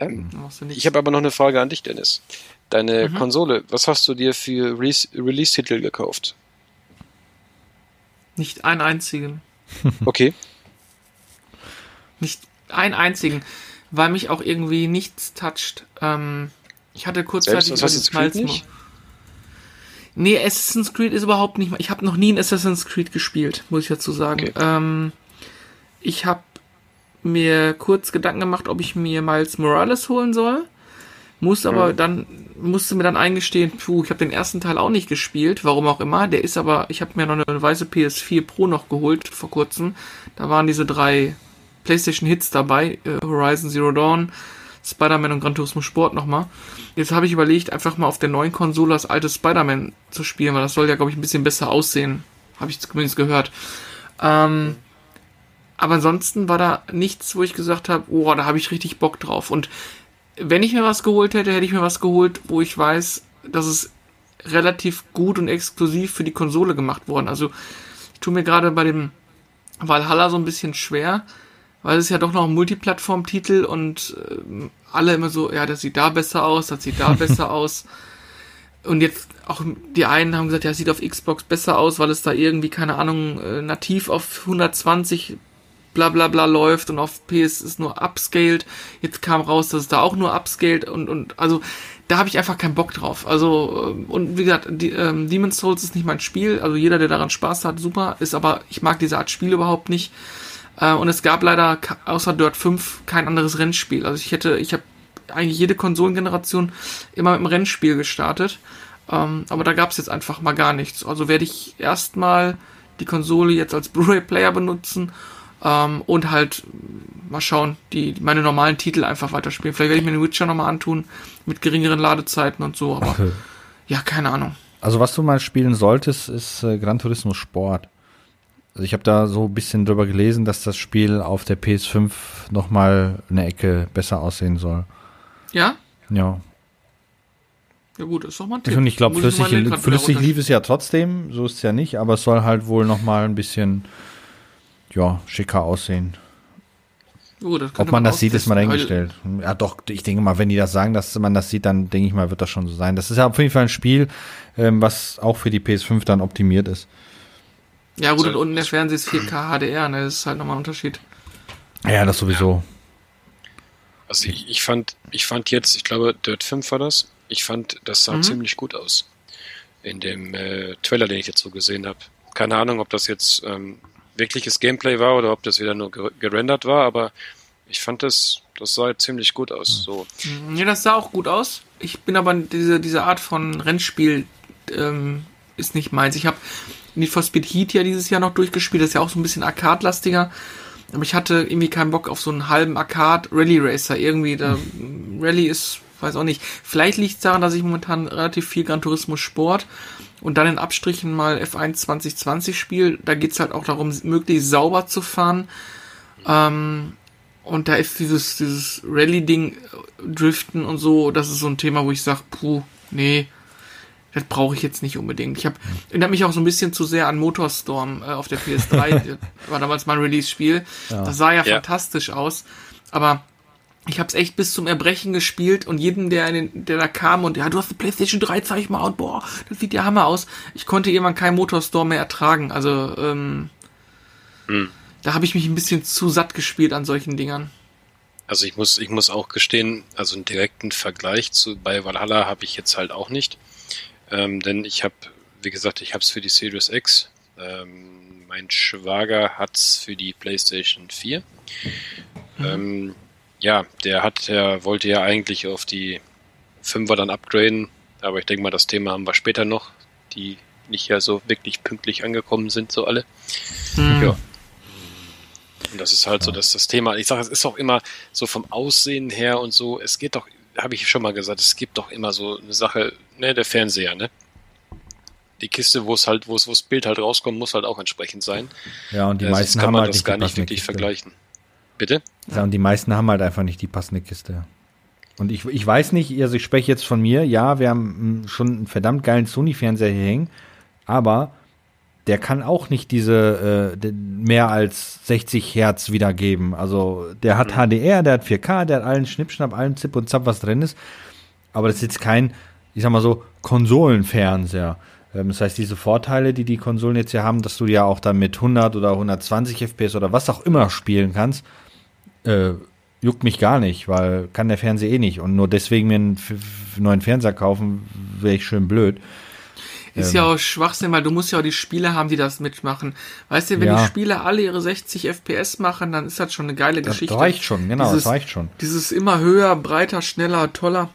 ähm, ich habe aber noch eine Frage an dich, Dennis. Deine mhm. Konsole, was hast du dir für Re Release-Titel gekauft? Nicht einen einzigen. Okay. Nicht einen einzigen, weil mich auch irgendwie nichts toucht. Ähm, ich hatte kurzzeitig hast du nicht? Nee, Assassin's Creed ist überhaupt nicht. Ich habe noch nie ein Assassin's Creed gespielt, muss ich dazu sagen. Okay. Ähm, ich habe mir kurz Gedanken gemacht, ob ich mir Miles Morales holen soll. Muss aber dann musste mir dann eingestehen, puh, ich habe den ersten Teil auch nicht gespielt, warum auch immer. Der ist aber, ich habe mir noch eine weiße PS4 Pro noch geholt vor kurzem. Da waren diese drei PlayStation Hits dabei, äh, Horizon Zero Dawn, Spider-Man und Gran Turismo Sport nochmal. Jetzt habe ich überlegt, einfach mal auf der neuen Konsole das alte Spider-Man zu spielen, weil das soll ja, glaube ich, ein bisschen besser aussehen. Habe ich zumindest gehört. Ähm, aber ansonsten war da nichts, wo ich gesagt habe, oh, da habe ich richtig Bock drauf. Und wenn ich mir was geholt hätte, hätte ich mir was geholt, wo ich weiß, dass es relativ gut und exklusiv für die Konsole gemacht worden. Also ich tue mir gerade bei dem Valhalla so ein bisschen schwer, weil es ist ja doch noch ein Multiplattform-Titel und ähm, alle immer so, ja, das sieht da besser aus, das sieht da besser aus. Und jetzt auch die einen haben gesagt, ja, es sieht auf Xbox besser aus, weil es da irgendwie, keine Ahnung, äh, nativ auf 120 bla bla bla läuft und auf PS ist nur upscaled. Jetzt kam raus, dass es da auch nur upscaled und, und also da habe ich einfach keinen Bock drauf. Also, ähm, und wie gesagt, die, ähm, Demon's Souls ist nicht mein Spiel. Also jeder, der daran Spaß hat, super. Ist aber, ich mag diese Art Spiel überhaupt nicht. Äh, und es gab leider außer Dirt 5 kein anderes Rennspiel. Also ich hätte, ich habe eigentlich jede Konsolengeneration immer mit einem Rennspiel gestartet. Ähm, aber da gab es jetzt einfach mal gar nichts. Also werde ich erstmal die Konsole jetzt als Blu-ray-Player benutzen ähm, und halt mal schauen, die meine normalen Titel einfach weiterspielen. Vielleicht werde ich mir den Witcher nochmal antun mit geringeren Ladezeiten und so. Aber Okay. ja, keine Ahnung. Also was du mal spielen solltest, ist äh, Gran Turismo Sport. Also ich habe da so ein bisschen drüber gelesen, dass das Spiel auf der PS5 noch mal eine Ecke besser aussehen soll. Ja? Ja. Ja gut, ist doch mal ein Tipp. Und ich glaube, flüssig, flüssig lief es ja trotzdem, so ist es ja nicht, aber es soll halt wohl noch mal ein bisschen ja, schicker aussehen. Das Ob man das sieht, ist mal austesten. dahingestellt. Ja, doch, ich denke mal, wenn die das sagen, dass man das sieht, dann denke ich mal, wird das schon so sein. Das ist ja auf jeden Fall ein Spiel, ähm, was auch für die PS5 dann optimiert ist. Ja gut, So- und unten der Fernseher ist 4K HDR, ne? Das ist halt nochmal ein Unterschied. Ja, das sowieso. Also ich, ich fand, ich fand jetzt, ich glaube, Dirt 5 war das. Ich fand, das sah Mhm. ziemlich gut aus. In dem äh, Trailer, den ich jetzt so gesehen habe. Keine Ahnung, ob das jetzt ähm, wirkliches Gameplay war oder ob das wieder nur ger- gerendert war, aber ich fand das, das sah ziemlich gut aus. So. Ja, das sah auch gut aus. Ich bin aber diese, diese Art von Rennspiel ähm, ist nicht meins. Ich habe Need for Speed Heat ja dieses Jahr noch durchgespielt. Das ist ja auch so ein bisschen Arcade-lastiger. Aber ich hatte irgendwie keinen Bock auf so einen halben Arcade Rally Racer. Irgendwie, da Rally ist, weiß auch nicht. Vielleicht liegt es daran, dass ich momentan relativ viel Gran Turismo Sport und dann in Abstrichen mal F1 2020 spiele. Da geht's halt auch darum, möglichst sauber zu fahren. Ähm, und da ist dieses, dieses Rallye-Ding, äh, Driften und so, das ist so ein Thema, wo ich sage, puh, nee, das brauche ich jetzt nicht unbedingt. Ich habe erinnert mich auch so ein bisschen zu sehr an Motorstorm äh, auf der PS3, war damals mein Release-Spiel. Das sah ja, Ja. fantastisch aus, aber ich habe es echt bis zum Erbrechen gespielt und jeden, der, den, der da kam und ja, du hast eine PlayStation 3, zeig mal und boah, das sieht ja Hammer aus. Ich konnte irgendwann keinen Motorstorm mehr ertragen. Also ähm, Hm. da habe ich mich ein bisschen zu satt gespielt an solchen Dingern. Also ich muss, ich muss auch gestehen, also einen direkten Vergleich zu bei Valhalla habe ich jetzt halt auch nicht. Ähm, denn ich habe, wie gesagt, ich habe es für die Series X. Ähm, mein Schwager hat's für die PlayStation 4. Ähm, ja, der hat, der wollte ja eigentlich auf die 5er dann upgraden, aber ich denke mal, das Thema haben wir später noch, die nicht ja so wirklich pünktlich angekommen sind, so alle. Hm. Ja. Und das ist halt so, dass das Thema, ich sage, es ist auch immer so vom Aussehen her und so, es geht doch, habe ich schon mal gesagt, es gibt doch immer so eine Sache, ne, der Fernseher, ne? Die Kiste, wo es halt, wo es, wo das Bild halt rauskommt, muss halt auch entsprechend sein. Ja, und die Äh, meisten kann haben man halt das gar nicht wirklich Kiste. vergleichen. Bitte? Ja, und die meisten haben halt einfach nicht die passende Kiste. Und ich, ich weiß nicht, also ich spreche jetzt von mir, ja, wir haben mm, schon einen verdammt geilen Sony-Fernseher hier hängen, aber der kann auch nicht diese äh, mehr als 60 Hertz wiedergeben. Also der hat HDR, der hat 4K, der hat allen Schnippschnapp, allen Zip und Zap, was drin ist. Aber das ist jetzt kein, ich sag mal so, Konsolenfernseher. Ähm, das heißt, diese Vorteile, die die Konsolen jetzt hier haben, dass du ja auch dann mit 100 oder 120 FPS oder was auch immer spielen kannst, äh, juckt mich gar nicht, weil kann der Fernseher eh nicht. Und nur deswegen mir einen neuen Fernseher kaufen, wäre ich schön blöd. Ist ja auch Schwachsinn, weil du musst ja auch die Spiele haben, die das mitmachen. Weißt du, wenn Ja. die Spiele alle ihre 60 FPS machen, dann ist das schon eine geile Das Geschichte. reicht schon, genau, Dieses- das reicht schon. Dieses immer höher, breiter, schneller, toller.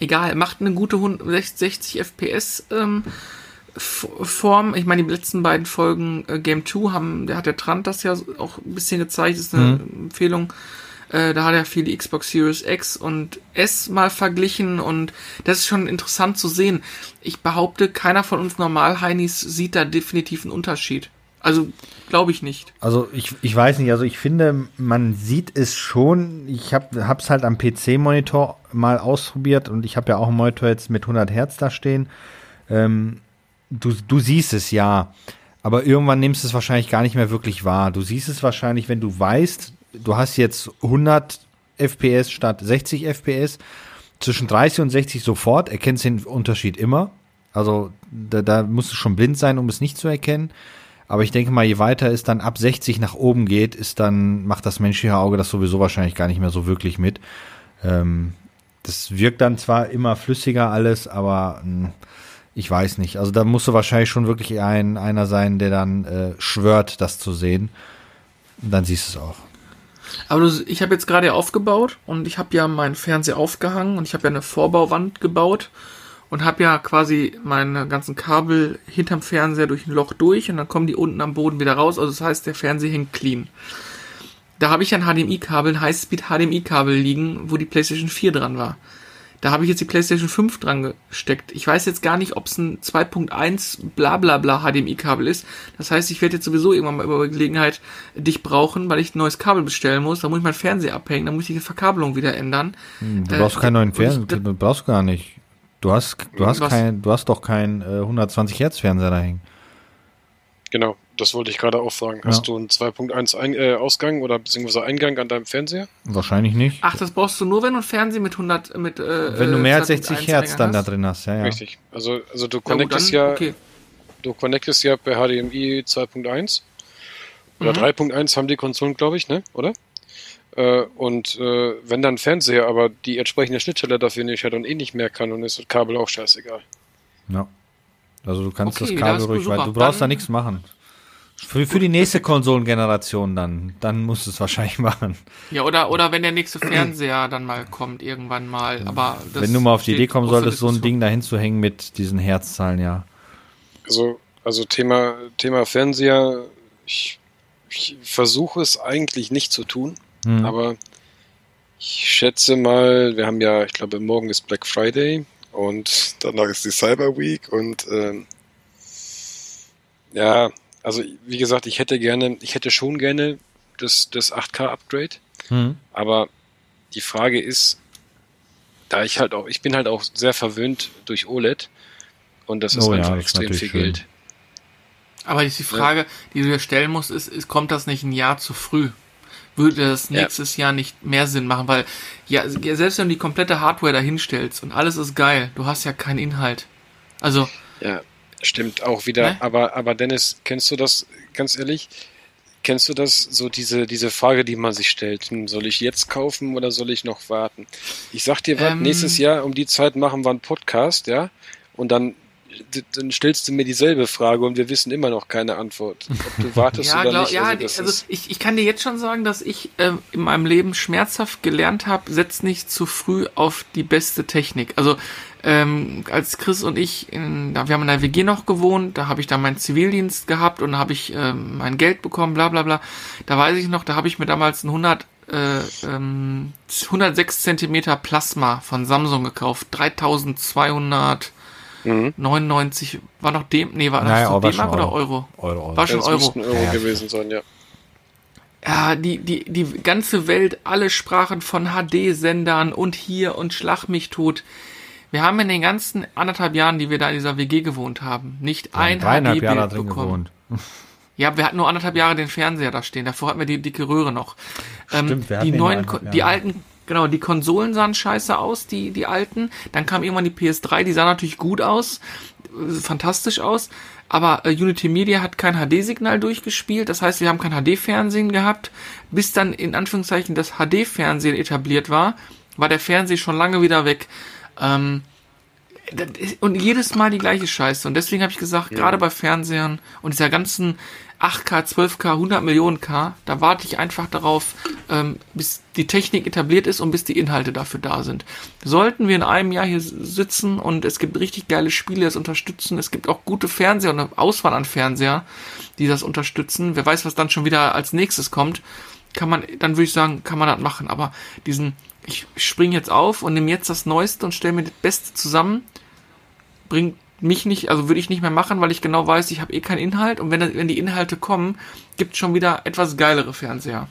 Egal, macht eine gute 100 60 FPS ähm, Form. Ich meine, die letzten beiden Folgen äh, Game 2 haben, der hat der Trant das ja auch ein bisschen gezeigt, ist eine Empfehlung. Äh, da hat er viel die Xbox Series X und S mal verglichen und das ist schon interessant zu sehen. Ich behaupte, keiner von uns Normal-Heinis sieht da definitiv einen Unterschied. Also, glaube ich nicht. Also ich, ich weiß nicht, also ich finde, man sieht es schon. Ich habe es halt am PC-Monitor mal ausprobiert und ich habe ja auch einen Monitor jetzt mit 100 Hertz da stehen. Ähm, du, du siehst es ja, aber irgendwann nimmst du es wahrscheinlich gar nicht mehr wirklich wahr. Du siehst es wahrscheinlich, wenn du weißt, du hast jetzt 100 FPS statt 60 FPS. Zwischen 30 und 60 sofort erkennst den Unterschied immer. Also da, da musst du schon blind sein, um es nicht zu erkennen. Aber ich denke mal, je weiter es dann ab 60 nach oben geht, ist dann, macht das menschliche Auge das sowieso wahrscheinlich gar nicht mehr so wirklich mit. Ähm, das wirkt dann zwar immer flüssiger alles, aber mh, ich weiß nicht. Also da musst du wahrscheinlich schon wirklich ein, einer sein, der dann äh, schwört, das zu sehen. Und dann siehst du es auch. Aber du, ich habe jetzt gerade aufgebaut und ich habe ja meinen Fernseher aufgehangen und ich habe ja eine Vorbauwand gebaut und habe ja quasi meine ganzen Kabel hinterm Fernseher durch ein Loch durch und dann kommen die unten am Boden wieder raus. Also das heißt, der Fernseher hängt clean. Da habe ich ein HDMI-Kabel, ein Highspeed-HDMI-Kabel liegen, wo die PlayStation 4 dran war. Da habe ich jetzt die PlayStation 5 dran gesteckt. Ich weiß jetzt gar nicht, ob es ein 2.1 bla bla bla HDMI-Kabel ist. Das heißt, ich werde jetzt sowieso irgendwann mal über Gelegenheit dich brauchen, weil ich ein neues Kabel bestellen muss. Da muss ich meinen Fernseher abhängen, dann muss ich die Verkabelung wieder ändern. Du Äh, brauchst keinen neuen Fernseher, du brauchst gar nicht. Du hast, du hast Was? kein, du hast doch keinen äh, 120 Hertz Fernseher da hängen. Genau, das wollte ich gerade auch fragen. Hast du einen 2.1 ein, äh, Ausgang oder beziehungsweise Eingang an deinem Fernseher? Wahrscheinlich nicht. Ach, das brauchst du nur, wenn du einen Fernseher mit 100, mit, äh, Wenn du äh, mehr als 2.1 60 Hertz dann da drin hast, ja, ja. Richtig. Also, also du Ja, gut, connectest dann, ja, okay. du connectest ja per HDMI 2.1 oder Mhm. 3.1 haben die Konsolen, glaube ich, ne? Oder? Äh, und äh, wenn dann Fernseher aber die entsprechende Schnittstelle dafür nicht hat und eh nicht mehr kann, dann ist das Kabel auch scheißegal. Ja. Also du kannst Okay, das Kabel ruhig weiter. Du brauchst da Dann- nichts machen. Für, für die nächste Konsolengeneration dann. Dann musst du es wahrscheinlich machen. Ja, oder, oder wenn der nächste Fernseher dann mal kommt, irgendwann mal. Aber das Wenn du mal auf die Idee kommen solltest, so ein. Ding dahin zu hängen mit diesen Herzzahlen, ja. Also, also Thema, Thema Fernseher, ich, ich versuche es eigentlich nicht zu tun, Hm. aber ich schätze mal, wir haben ja, ich glaube, morgen ist Black Friday und danach ist die Cyber Week und ähm, ja, also wie gesagt, ich hätte gerne, ich hätte schon gerne das, das 8K-Upgrade, Hm. aber die Frage ist, da ich halt auch, ich bin halt auch sehr verwöhnt durch OLED und das ist Oh ja, einfach das ist extrem natürlich viel schön. Geld. Aber jetzt die Frage, die du dir stellen musst, ist, ist, kommt das nicht ein Jahr zu früh? Würde das Ja. nächstes Jahr nicht mehr Sinn machen? Weil, ja, selbst wenn du die komplette Hardware dahinstellst und alles ist geil, du hast ja keinen Inhalt. Also, Ja, stimmt auch wieder. Ne? Aber, aber Dennis, kennst du das, ganz ehrlich, kennst du das, so diese, diese Frage, die man sich stellt? Hm, soll ich jetzt kaufen oder soll ich noch warten? Ich sag dir was, Ähm. nächstes Jahr um die Zeit machen wir einen Podcast, ja? Und dann, dann stellst du mir dieselbe Frage und wir wissen immer noch keine Antwort. Ob du wartest ja, oder glaub, nicht. ja, also also ich, ich kann dir jetzt schon sagen, dass ich ähm, in meinem Leben schmerzhaft gelernt habe, setz nicht zu früh auf die beste Technik. Also ähm, als Chris und ich, in, da, wir haben in der WG noch gewohnt, da habe ich dann meinen Zivildienst gehabt und da habe ich ähm, mein Geld bekommen, bla bla bla. Da weiß ich noch, da habe ich mir damals ein 100 äh, ähm, 106 Zentimeter Plasma von Samsung gekauft, 3299 war noch dem, nee, war das Naja, aber D-Mark oder Euro. Euro? Euro, Euro. War schon das Euro. müssten Euro Ja, ja. gewesen sein, ja. Ja, die, die, die ganze Welt, alle sprachen von HD-Sendern und hier und Schlag mich tot. Wir haben in den ganzen anderthalb Jahren, die wir da in dieser WG gewohnt haben, nicht ein Jahre da HD-Bild drin bekommen. gewohnt. Ja, wir hatten nur anderthalb Jahre den Fernseher da stehen. Davor hatten wir die dicke Röhre noch. Ähm, Stimmt, wir hatten die neuen, die alten, genau, die Konsolen sahen scheiße aus, die, die alten. Dann kam irgendwann die PS3, die sah natürlich gut aus, äh, fantastisch aus. Aber äh, Unity Media hat kein HD-Signal durchgespielt. Das heißt, wir haben kein HD-Fernsehen gehabt. Bis dann in Anführungszeichen das HD-Fernsehen etabliert war, war der Fernseher schon lange wieder weg. Ähm, und jedes Mal die gleiche Scheiße. Und deswegen habe ich gesagt, ja. gerade bei Fernsehern und dieser ganzen 8K, 12K, 100 Millionen K, da warte ich einfach darauf, ähm, bis die Technik etabliert ist und bis die Inhalte dafür da sind. Sollten wir in einem Jahr hier sitzen und es gibt richtig geile Spiele, das unterstützen, es gibt auch gute Fernseher und eine Auswahl an Fernseher, die das unterstützen, wer weiß, was dann schon wieder als nächstes kommt, kann man, dann würde ich sagen, kann man das machen. Aber diesen, ich springe jetzt auf und nehme jetzt das Neueste und stelle mir das Beste zusammen, bringt mich nicht, also würde ich nicht mehr machen, weil ich genau weiß, ich habe eh keinen Inhalt und wenn, wenn die Inhalte kommen, gibt es schon wieder etwas geilere Fernseher.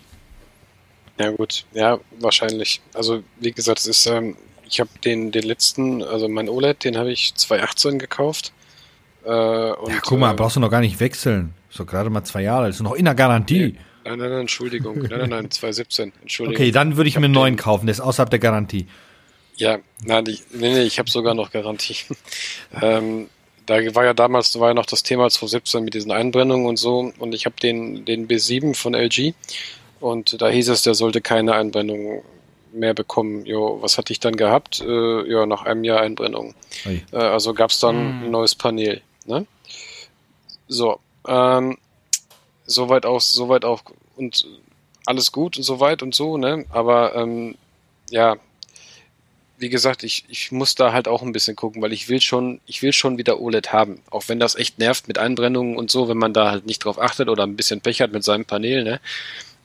Ja gut, ja, wahrscheinlich. Also wie gesagt, es ist, ähm, ich habe den, den letzten, also mein OLED, den habe ich 2018 gekauft. Äh, und, ja, guck mal, äh, brauchst du noch gar nicht wechseln. So gerade mal zwei Jahre, das ist noch in der Garantie. Nein, nein, nein, Entschuldigung. Nein, nein, nein, 2017. Entschuldigung. Okay, dann würde ich, ich mir einen neuen kaufen, der ist außerhalb der Garantie. Ja, nein, ich, nee, nee, ich habe sogar noch Garantie. ähm, da war ja damals war ja noch das Thema 2017 mit diesen Einbrennungen und so und ich habe den, den B7 von LG und da hieß es, der sollte keine Einbrennung mehr bekommen. Jo, was hatte ich dann gehabt? Äh, ja, nach einem Jahr Einbrennung. Äh, also gab es dann hm. ein neues Panel. Ne? So, ähm, soweit auch, soweit auch und alles gut und soweit und so, ne? Aber ähm, ja, wie gesagt, ich, ich muss da halt auch ein bisschen gucken, weil ich will schon, ich will schon wieder OLED haben. Auch wenn das echt nervt mit Einbrennungen und so, wenn man da halt nicht drauf achtet oder ein bisschen Pech hat mit seinem Panel, ne?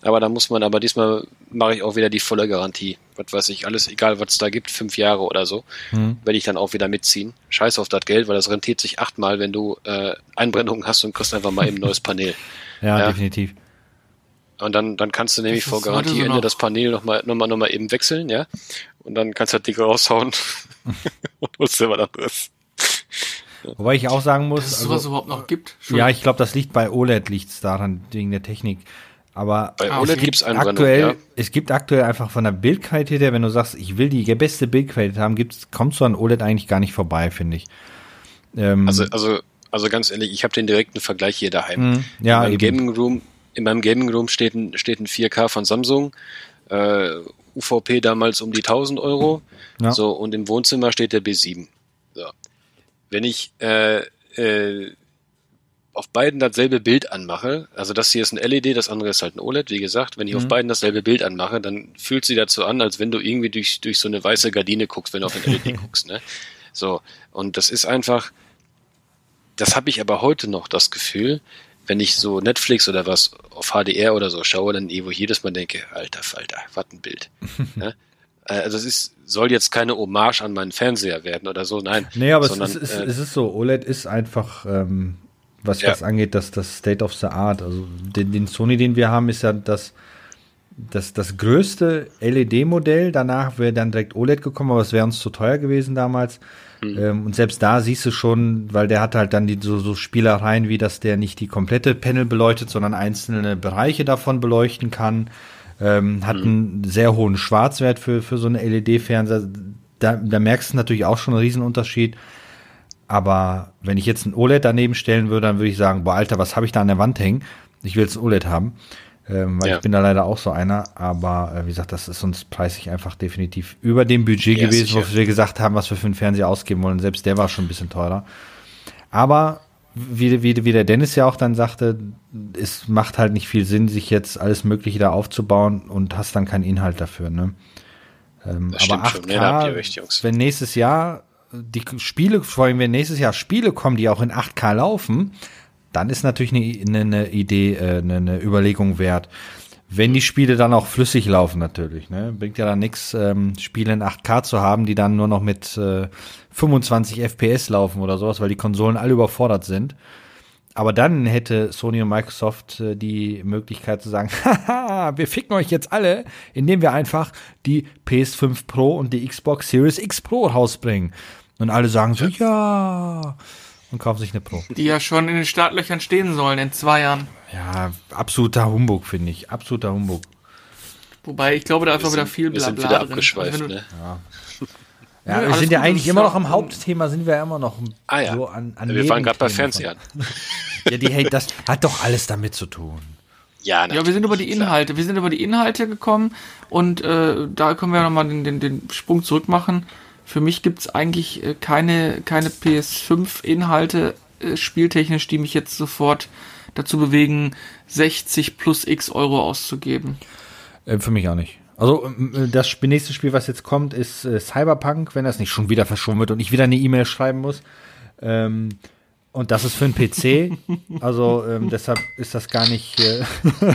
Aber da muss man, aber diesmal mache ich auch wieder die volle Garantie. Was weiß ich, alles egal, was es da gibt, fünf Jahre oder so, mhm. werde ich dann auch wieder mitziehen. Scheiß auf das Geld, weil das rentiert sich achtmal, wenn du äh, Einbrennungen hast und kriegst einfach mal eben ein neues Panel. ja, ja, definitiv. Und dann, dann kannst du nämlich vor Garantieende so das Panel nochmal noch mal, noch mal eben wechseln, ja. Und dann kannst du das Ding raushauen und holst dir was anderes. Wobei ich auch sagen muss, dass es sowas also, überhaupt noch gibt. Ja, ich glaube, das liegt bei OLED liegt's daran wegen der Technik. Aber bei OLED es gibt's aktuell, ja. es gibt aktuell einfach von der Bildqualität her, wenn du sagst, ich will die beste Bildqualität haben, gibt's, kommst du an OLED eigentlich gar nicht vorbei, finde ich. Ähm, also, also, also ganz ehrlich, ich habe den direkten Vergleich hier daheim. Mh, ja, in meinem Gaming Room, in meinem Gaming Room steht ein, steht ein 4K von Samsung. Äh, UVP damals um die 1000 Euro. Ja. So, und im Wohnzimmer steht der B7. So. Wenn ich äh, äh, auf beiden dasselbe Bild anmache, also das hier ist ein LED, das andere ist halt ein OLED, wie gesagt, wenn ich mhm. auf beiden dasselbe Bild anmache, dann fühlt sie dazu an, als wenn du irgendwie durch, durch so eine weiße Gardine guckst, wenn du auf ein LED guckst. Ne? So, und das ist einfach, das habe ich aber heute noch das Gefühl, wenn ich so Netflix oder was auf HDR oder so schaue, dann wo ich jedes Mal denke, alter Falter, was ein Bild. ja? Äh, also es ist, soll jetzt keine Hommage an meinen Fernseher werden oder so, nein. Nee, aber sondern, es, ist, äh, es ist so, OLED ist einfach, ähm, was ja. das angeht, das, das State of the Art. Also den, den Sony, den wir haben, ist ja das, das, das größte LED-Modell. Danach wäre dann direkt OLED gekommen, aber es wäre uns zu teuer gewesen damals. Mhm. Ähm, und selbst da siehst du schon, weil der hat halt dann die so, so Spielereien, wie dass der nicht die komplette Panel beleuchtet, sondern einzelne Bereiche davon beleuchten kann. Ähm, hat mhm. einen sehr hohen Schwarzwert für, für so eine LED-Fernseher. Da, da merkst du natürlich auch schon einen Riesenunterschied. Aber wenn ich jetzt ein OLED daneben stellen würde, dann würde ich sagen, boah, Alter, was habe ich da an der Wand hängen? Ich will jetzt ein OLED haben. Ähm, weil ja. ich bin da leider auch so einer, aber äh, wie gesagt, das ist uns preislich einfach definitiv über dem Budget ja, gewesen, sicher. wo wir gesagt haben, was wir für einen Fernseher ausgeben wollen. Selbst der war schon ein bisschen teurer. Aber wie, wie, wie der Dennis ja auch dann sagte, es macht halt nicht viel Sinn, sich jetzt alles Mögliche da aufzubauen und hast dann keinen Inhalt dafür. Ne? Ähm, aber 8K, ja, recht, wenn nächstes Jahr die Spiele, vor allem wenn nächstes Jahr Spiele kommen, die auch in 8K laufen, dann ist natürlich eine, eine Idee, äh, eine, eine Überlegung wert. Wenn die Spiele dann auch flüssig laufen natürlich, ne? Bringt ja dann nichts, ähm, Spiele in 8K zu haben, die dann nur noch mit äh, 25 FPS laufen oder sowas, weil die Konsolen alle überfordert sind. Aber dann hätte Sony und Microsoft äh, die Möglichkeit zu sagen, haha, wir ficken euch jetzt alle, indem wir einfach die PS5 Pro und die Xbox Series X Pro rausbringen. Und alle sagen so, ja und kaufen sich eine Pro. Die ja schon in den Startlöchern stehen sollen in zwei Jahren. Ja, absoluter Humbug, finde ich. Absoluter Humbug. Wobei, ich glaube, da ist auch wieder viel Blabla wir sind wieder abgeschweift, also ne? Ja. Ja, wir sind ja eigentlich immer noch am Hauptthema, sind wir ja immer noch ah, ja. so an, an Wir waren gerade bei Fernsehern. ja, die, hey, das hat doch alles damit zu tun. Ja, ja, wir sind über die Inhalte. Wir sind über die Inhalte gekommen und äh, da können wir nochmal den, den, den Sprung zurück machen für mich gibt's eigentlich äh, keine, keine PS5-Inhalte äh, spieltechnisch, die mich jetzt sofort dazu bewegen, 60 plus x Euro auszugeben. Äh, für mich auch nicht. Also ähm, das nächste Spiel, was jetzt kommt, ist äh, Cyberpunk, wenn das nicht schon wieder verschoben wird und ich wieder eine E-Mail schreiben muss. Ähm, und das ist für einen PC. Also ähm, deshalb ist das gar nicht. Äh,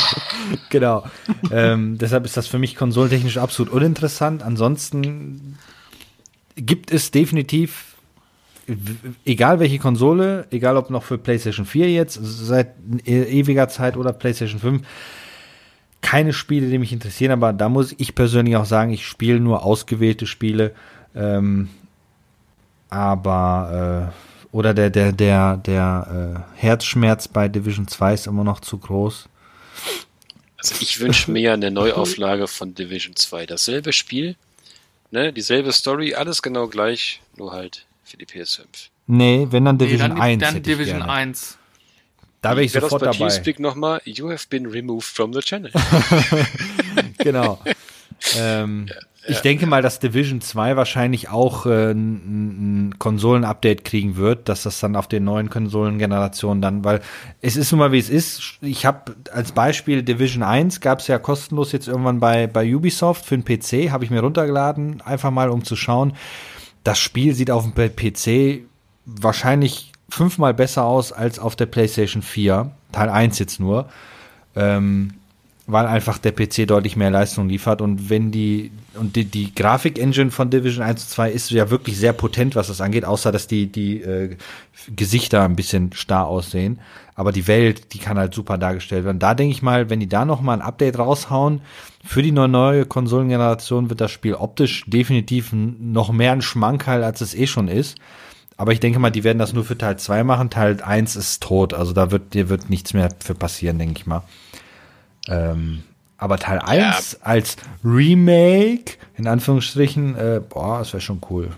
genau. Ähm, deshalb ist das für mich konsolentechnisch absolut uninteressant. Ansonsten gibt es definitiv, egal welche Konsole, egal ob noch für PlayStation 4 jetzt, seit ewiger Zeit oder PlayStation 5, keine Spiele, die mich interessieren, aber da muss ich persönlich auch sagen, ich spiele nur ausgewählte Spiele. Ähm, aber äh, oder der, der, der, der äh, Herzschmerz bei Division 2 ist immer noch zu groß. Also ich wünsche mir eine Neuauflage von Division 2. Dasselbe Spiel, ne, dieselbe Story, alles genau gleich, nur halt für die PS5. Nee, wenn dann Division nee, dann, 1. Dann Division 1. Da wäre ich sofort das bei dabei. Teamspeak nochmal, you have been removed from the channel. genau. ähm, ja. Ich denke mal, dass Division 2 wahrscheinlich auch äh, ein, Konsolen-Update kriegen wird, dass das dann auf den neuen Konsolengenerationen dann, weil es ist nun mal wie es ist. Ich habe als Beispiel Division 1 gab es ja kostenlos jetzt irgendwann bei, bei Ubisoft für den PC, habe ich mir runtergeladen, einfach mal um zu schauen. Das Spiel sieht auf dem PC wahrscheinlich fünfmal besser aus als auf der PlayStation 4, Teil 1 jetzt nur. Ähm, weil einfach der PC deutlich mehr Leistung liefert und wenn die und die, die Grafik-Engine von Division 1 und 2 ist ja wirklich sehr potent, was das angeht, außer dass die, die äh, Gesichter ein bisschen starr aussehen. Aber die Welt, die kann halt super dargestellt werden. Da denke ich mal, wenn die da noch mal ein Update raushauen, für die neue Konsolengeneration wird das Spiel optisch definitiv noch mehr ein Schmankerl, als es eh schon ist. Aber ich denke mal, die werden das nur für Teil 2 machen. Teil 1 ist tot. Also da wird, dir wird nichts mehr für passieren, denke ich mal. Ähm, aber Teil 1 ja. als Remake, in Anführungsstrichen, äh, boah, das wäre schon cool.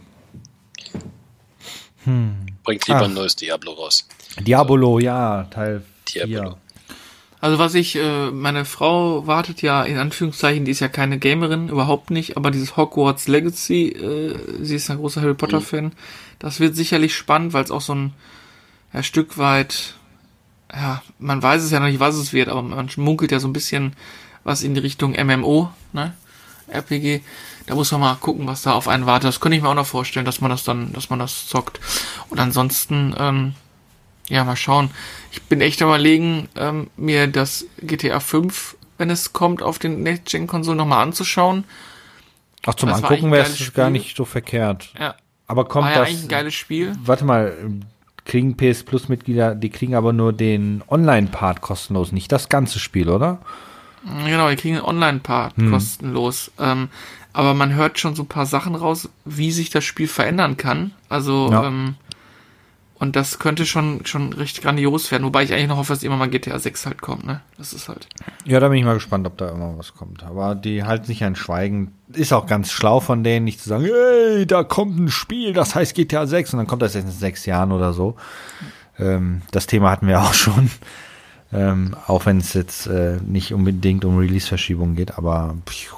Hm. Bringt lieber Ach. ein neues Diablo raus. Diablo, so. ja, Teil Diablo. 4. Also was ich, äh, meine Frau wartet ja in Anführungszeichen, die ist ja keine Gamerin, überhaupt nicht, aber dieses Hogwarts Legacy, äh, sie ist ein großer Harry Potter Fan, mhm. das wird sicherlich spannend, weil es auch so ein ja, Stück weit ja, man weiß es ja noch nicht, was es wird, aber man munkelt ja so ein bisschen was in die Richtung MMO, ne? RPG. Da muss man mal gucken, was da auf einen wartet. Das könnte ich mir auch noch vorstellen, dass man das dann, dass man das zockt. Und ansonsten, ähm, ja, mal schauen. Ich bin echt überlegen, ähm, mir das GTA 5, wenn es kommt, auf den Next-Gen-Konsolen nochmal anzuschauen. Ach, zum das Angucken wäre es gar nicht so verkehrt. Ja. Aber kommt war ja das. eigentlich ein geiles Spiel. Warte mal, kriegen PS Plus Mitglieder, die kriegen aber nur den Online-Part kostenlos, nicht das ganze Spiel, oder? Genau, die kriegen den Online-Part hm. kostenlos. Ähm, aber man hört schon so ein paar Sachen raus, wie sich das Spiel verändern kann. Also, ja. ähm, und das könnte schon, schon recht grandios werden, wobei ich eigentlich noch hoffe, dass immer mal GTA 6 halt kommt, ne? Das ist halt. Ja, da bin ich mal gespannt, ob da immer was kommt. Aber die halten sich ein Schweigen. Ist auch ganz schlau von denen, nicht zu sagen, hey, da kommt ein Spiel, das heißt GTA 6 und dann kommt das erst in sechs Jahren oder so. Ähm, das Thema hatten wir auch schon. Ähm, auch wenn es jetzt äh, nicht unbedingt um Release-Verschiebung geht, aber pfiuh.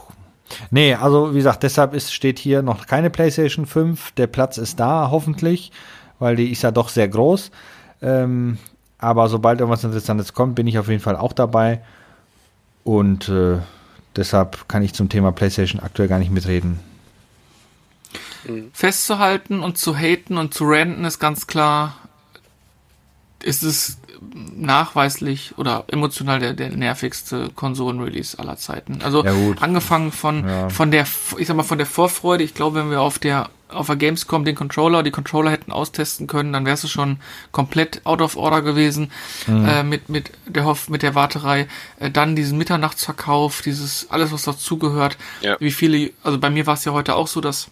Nee, also wie gesagt, deshalb ist, steht hier noch keine PlayStation 5. Der Platz ist da, hoffentlich weil die ist ja doch sehr groß. Ähm, aber sobald irgendwas Interessantes kommt, bin ich auf jeden Fall auch dabei. Und äh, deshalb kann ich zum Thema PlayStation aktuell gar nicht mitreden. Festzuhalten und zu haten und zu ranten ist ganz klar, ist es nachweislich oder emotional der, der nervigste Konsolen-Release aller Zeiten. Also ja, angefangen von, ja. von der, ich sag mal, von der Vorfreude. Ich glaube, wenn wir auf der auf der Gamescom den Controller, die Controller hätten austesten können, dann wärst du schon komplett out of order gewesen mhm. äh, mit mit der Hoff, mit der Warterei. Äh, dann diesen Mitternachtsverkauf, dieses alles was dazugehört. Ja. Wie viele, also bei mir war es ja heute auch so, dass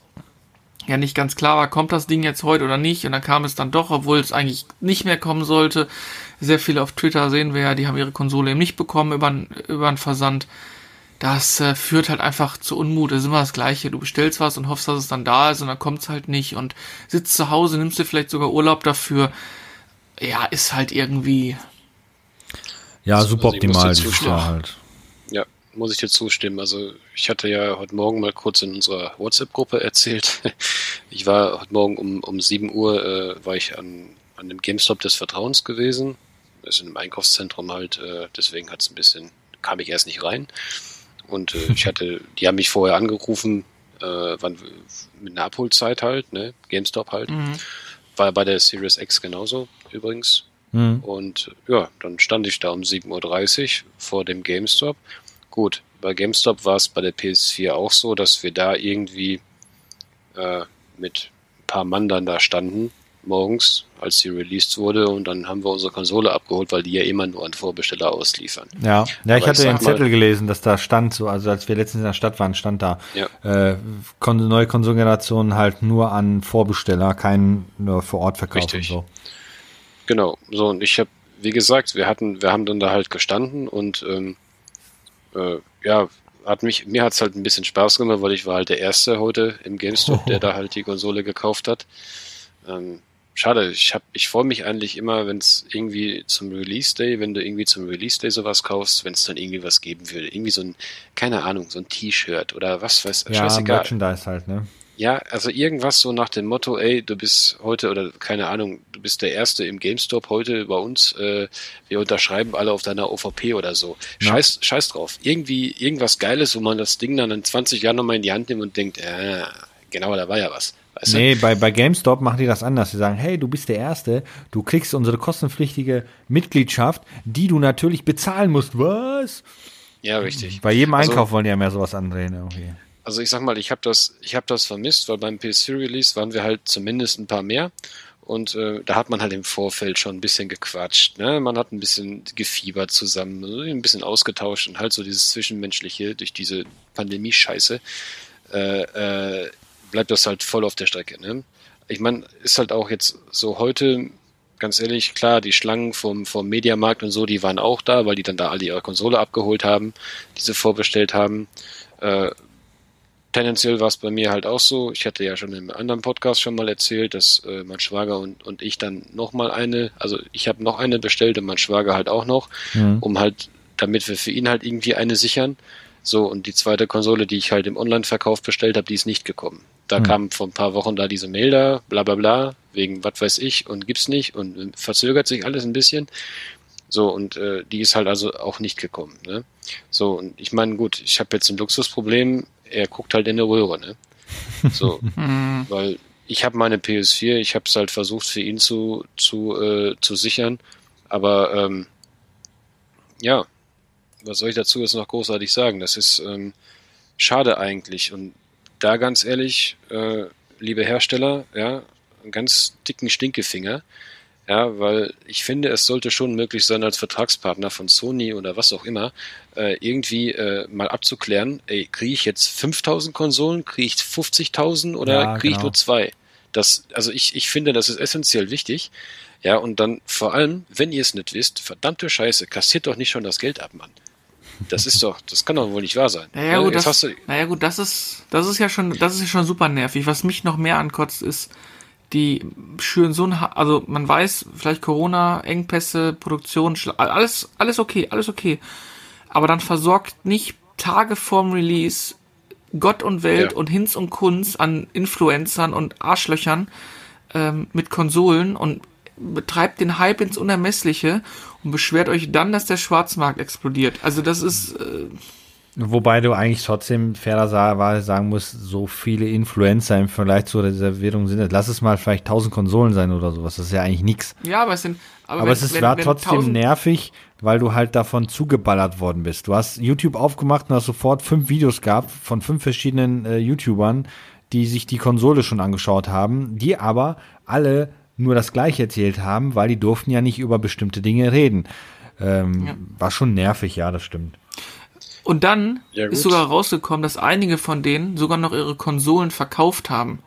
ja nicht ganz klar war, kommt das Ding jetzt heute oder nicht. Und dann kam es dann doch, obwohl es eigentlich nicht mehr kommen sollte. Sehr viele auf Twitter sehen wir ja, die haben ihre Konsole eben nicht bekommen über, über einen Versand. Das äh, führt halt einfach zu Unmut. Das ist immer das Gleiche. Du bestellst was und hoffst, dass es dann da ist und dann kommt es halt nicht und sitzt zu Hause, nimmst dir vielleicht sogar Urlaub dafür. Ja, ist halt irgendwie. Ja, super optimal, die Jahr halt. Ja, muss ich dir zustimmen. Also ich hatte ja heute Morgen mal kurz in unserer WhatsApp-Gruppe erzählt. Ich war heute Morgen um, um 7 Uhr äh, war ich an, an dem GameStop des Vertrauens gewesen. Das ist in einem Einkaufszentrum halt, äh, deswegen hat es ein bisschen, kam ich erst nicht rein. Und äh, ich hatte, die haben mich vorher angerufen, äh, wann, mit einer Abholzeit halt, ne? GameStop halt. Mhm. War bei der Series X genauso übrigens. Mhm. Und ja, dann stand ich da um 7.30 Uhr vor dem GameStop. Gut, bei GameStop war es bei der PS4 auch so, dass wir da irgendwie äh, mit ein paar Mann dann da standen, morgens, als sie released wurde. Und dann haben wir unsere Konsole abgeholt, weil die ja immer nur an Vorbesteller ausliefern. Ja, ja ich Aber hatte ich den Zettel gelesen, dass da stand, so, also als wir letztens in der Stadt waren, stand da, Ja. äh, kon neue Konsolengenerationen halt nur an Vorbesteller, kein nur vor Ort Verkauf Richtig. und so. Genau, so und ich habe, wie gesagt, wir hatten, wir haben dann da halt gestanden und ähm, äh, ja, hat mich, mir hat's halt ein bisschen Spaß gemacht, weil ich war halt der Erste heute im GameStop, der da halt die Konsole gekauft hat. Ähm, schade, ich hab, ich freue mich eigentlich immer, wenn es irgendwie zum Release Day, wenn du irgendwie zum Release Day sowas kaufst, wenn es dann irgendwie was geben würde, irgendwie so ein, keine Ahnung, so ein T-Shirt oder was weiß, Ja, scheißegal. Merchandise halt, ne? Ja, also irgendwas so nach dem Motto, ey, du bist heute oder keine Ahnung, du bist der Erste im GameStop heute bei uns, äh, wir unterschreiben alle auf deiner OVP oder so. Ja. Scheiß, scheiß drauf. Irgendwie irgendwas Geiles, wo man das Ding dann in 20 Jahren nochmal in die Hand nimmt und denkt, äh, genau, da war ja was. Weißt du? Nee, bei, bei GameStop machen die das anders. Sie sagen, hey, du bist der Erste, du kriegst unsere kostenpflichtige Mitgliedschaft, die du natürlich bezahlen musst. Was? Ja, richtig. Bei jedem Also- Einkauf wollen die ja mehr sowas andrehen irgendwie. Also ich sag mal, ich habe das, ich habe das vermisst, weil beim PS4 Release waren wir halt zumindest ein paar mehr und äh, da hat man halt im Vorfeld schon ein bisschen gequatscht, ne? Man hat ein bisschen gefiebert zusammen, ein bisschen ausgetauscht und halt so dieses zwischenmenschliche durch diese Pandemie-Scheiße äh, äh, bleibt das halt voll auf der Strecke, ne? Ich meine, ist halt auch jetzt so heute ganz ehrlich, klar, die Schlangen vom, vom Mediamarkt und so, die waren auch da, weil die dann da alle ihre Konsole abgeholt haben, die sie vorbestellt haben. Äh, tendenziell war es bei mir halt auch so. Ich hatte ja schon im anderen Podcast schon mal erzählt, dass äh, mein Schwager und, und ich dann noch mal eine, also ich habe noch eine bestellt und mein Schwager halt auch noch, Mhm. um halt, damit wir für ihn halt irgendwie eine sichern. So, und die zweite Konsole, die ich halt im Online-Verkauf bestellt habe, die ist nicht gekommen. Da Hm. kam vor ein paar Wochen da diese Mail da, bla bla bla, wegen was weiß ich und gibt's nicht und äh, verzögert sich alles ein bisschen. So, und äh, die ist halt also auch nicht gekommen. Ne? So, und ich meine, gut, ich habe jetzt ein Luxusproblem, er guckt halt in der Röhre, ne? So, Hm. weil ich habe meine PS4, ich habe es halt versucht für ihn zu, zu, äh, zu sichern, aber ähm, ja, was soll ich dazu jetzt noch großartig sagen? Das ist ähm, schade eigentlich und da ganz ehrlich, äh, liebe Hersteller, ja, einen ganz dicken Stinkefinger, ja, weil ich finde, es sollte schon möglich sein, als Vertragspartner von Sony oder was auch immer, äh, irgendwie äh, mal abzuklären, ey, kriege ich jetzt 5000 Konsolen, kriege ich 50.000 oder Ja, kriege ich genau. nur zwei? Das, also ich, ich finde, das ist essentiell wichtig. Ja, und dann vor allem, wenn ihr es nicht wisst, verdammte Scheiße, kassiert doch nicht schon das Geld ab, Mann. Das ist doch, das kann doch wohl nicht wahr sein. Naja, Ja, gut, jetzt das, du, naja, gut, das ist, das ist ja schon, das ist ja schon super nervig. Was mich noch mehr ankotzt, ist, die schüren so ein, also man weiß, vielleicht Corona, Engpässe, Produktion, alles, alles okay, alles okay. Aber dann versorgt nicht Tage vorm Release Gott und Welt Ja. und Hinz und Kunz an Influencern und Arschlöchern ähm, mit Konsolen und betreibt den Hype ins Unermessliche und beschwert euch dann, dass der Schwarzmarkt explodiert. Also das ist, äh, Wobei du eigentlich trotzdem fairerweise sagen musst, so viele Influencer im Vergleich zur Reservierung sind. Lass es mal vielleicht 1000 Konsolen sein oder sowas. Das ist ja eigentlich nix. ja, aber es sind, aber, Aber wenn- es ist, wenn- war wenn trotzdem 1000 nervig, weil du halt davon zugeballert worden bist. Du hast YouTube aufgemacht und hast sofort fünf Videos gehabt von fünf verschiedenen äh, YouTubern, die sich die Konsole schon angeschaut haben, die aber alle nur das gleiche erzählt haben, weil die durften ja nicht über bestimmte Dinge reden. Ähm, Ja. War schon nervig, ja, das stimmt. Und dann Ja, ist sogar rausgekommen, dass einige von denen sogar noch ihre Konsolen verkauft haben.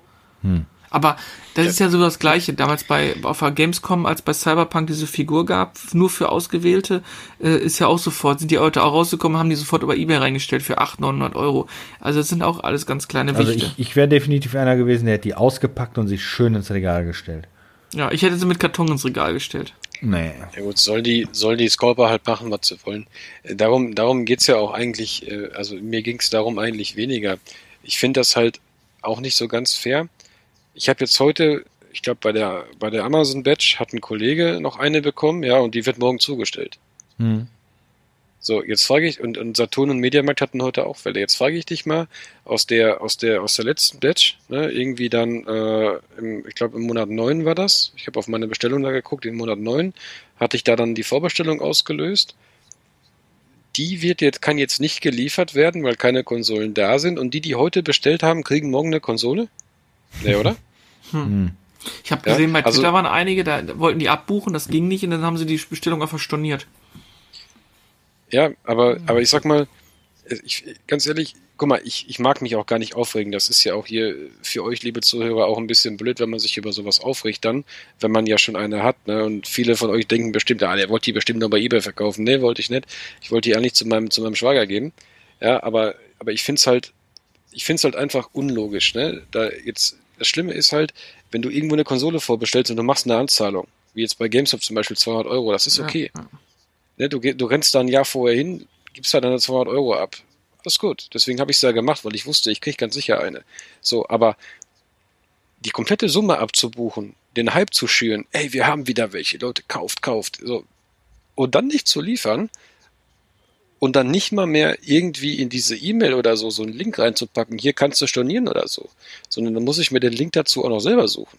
Aber das ist ja so das Gleiche. Damals bei auf der Gamescom, als bei Cyberpunk diese Figur gab, nur für Ausgewählte, äh, ist ja auch sofort, sind die Leute auch rausgekommen, haben die sofort über Ebay reingestellt für 800, 900 Euro. Also das sind auch alles ganz kleine Also Wichte. ich, ich wäre definitiv einer gewesen, der hätte die ausgepackt und sich schön ins Regal gestellt. Ja, ich hätte sie mit Karton ins Regal gestellt. Nee. Ja gut, soll die, soll die Scorper halt machen, was sie wollen. Äh, Darum, darum geht's ja auch eigentlich, äh, also mir ging's darum eigentlich weniger. Ich finde das halt auch nicht so ganz fair. Ich habe jetzt heute, ich glaube bei der, bei der Amazon Badge hat ein Kollege noch eine bekommen, ja, und die wird morgen zugestellt. Hm. So, jetzt frage ich, und, und Saturn und Mediamarkt hatten heute auch Fälle. Jetzt frage ich dich mal, aus der, aus der, aus der letzten Batch, ne, irgendwie dann, äh, im, ich glaube im Monat 9 war das. Ich habe auf meine Bestellung da geguckt, im Monat 9 hatte ich da dann die Vorbestellung ausgelöst. Die wird jetzt, kann jetzt nicht geliefert werden, weil keine Konsolen da sind. Und die, die heute bestellt haben, kriegen morgen eine Konsole? Nee, oder? Hm. Ich habe Ja, gesehen, bei also- Twitter waren einige, da wollten die abbuchen, das ging nicht und dann haben sie die Bestellung einfach storniert. Ja, aber, aber ich sag mal, ich, ganz ehrlich, guck mal, ich, ich mag mich auch gar nicht aufregen. Das ist ja auch hier für euch, liebe Zuhörer, auch ein bisschen blöd, wenn man sich über sowas aufregt dann, wenn man ja schon eine hat. Ne? Und viele von euch denken bestimmt, ah, der wollte die bestimmt noch bei Ebay verkaufen. Nee, wollte ich nicht. Ich wollte die eigentlich zu meinem, zu meinem Schwager geben. Ja, aber, aber ich find's halt, ich find's halt einfach unlogisch. Ne? Da jetzt, das Schlimme ist halt, wenn du irgendwo eine Konsole vorbestellst und du machst eine Anzahlung, wie jetzt bei GameStop zum Beispiel 200 Euro, das ist okay. Ja. Ne, du, du rennst da ein Jahr vorher hin, gibst da deine 200 Euro ab. Alles gut. Deswegen habe ich es ja gemacht, weil ich wusste, ich kriege ganz sicher eine. So, aber die komplette Summe abzubuchen, den Hype zu schüren, ey, wir haben wieder welche, Leute, kauft, kauft, so. Und dann nicht zu liefern und dann nicht mal mehr irgendwie in diese E-Mail oder so so einen Link reinzupacken, hier kannst du stornieren oder so, sondern dann muss ich mir den Link dazu auch noch selber suchen.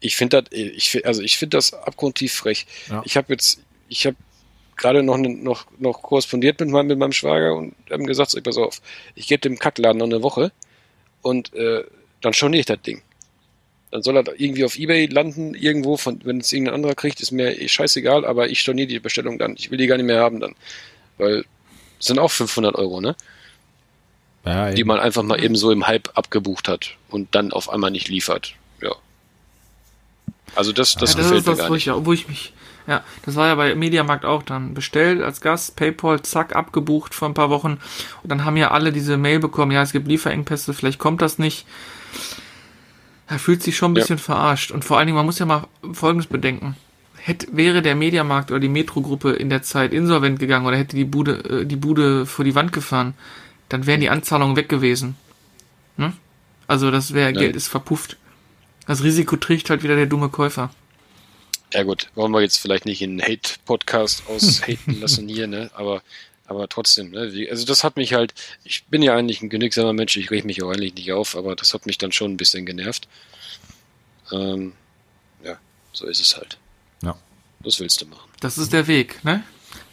Ich finde das, ich, fi- also ich finde das abgrundtief frech. Ja. Ich habe jetzt, ich habe gerade noch, ne- noch, noch korrespondiert mit meinem, mit meinem Schwager und haben gesagt, so, pass auf, ich gebe dem Kackladen noch eine Woche und äh, dann storniere ich das Ding. Dann soll er irgendwie auf Ebay landen, irgendwo, von, wenn es irgendein anderer kriegt, ist mir eh scheißegal, aber ich storniere die Bestellung dann. Ich will die gar nicht mehr haben dann. Weil es sind auch 500 Euro, ne? Ja, Die man einfach mal eben so im Hype abgebucht hat und dann auf einmal nicht liefert. Ja. Also das, das ja, das gefällt ist mir das, gar wo nicht. ich, wo ich mich, ja, das war ja bei Mediamarkt auch dann. Bestellt als Gast, Paypal, zack, abgebucht vor ein paar Wochen. Und dann haben ja alle diese Mail bekommen, ja, es gibt Lieferengpässe, vielleicht kommt das nicht. Er fühlt sich schon ein Ja. bisschen verarscht. Und vor allen Dingen, man muss ja mal Folgendes bedenken. Hätte, wäre der Mediamarkt oder die Metro-Gruppe in der Zeit insolvent gegangen oder hätte die Bude, äh, die Bude vor die Wand gefahren, dann wären die Anzahlungen weg gewesen. Ne? Also das wäre, Geld ist verpufft. Das Risiko trägt halt wieder der dumme Käufer. Ja gut, wollen wir jetzt vielleicht nicht in einen Hate-Podcast aushaten lassen hier, ne? Aber, aber trotzdem, ne? Also das hat mich halt, ich bin ja eigentlich ein genügsamer Mensch, ich reg mich auch eigentlich nicht auf, aber das hat mich dann schon ein bisschen genervt. Ähm, ja, so ist es halt. Ja. Was willst du machen? Das ist der Weg, ne?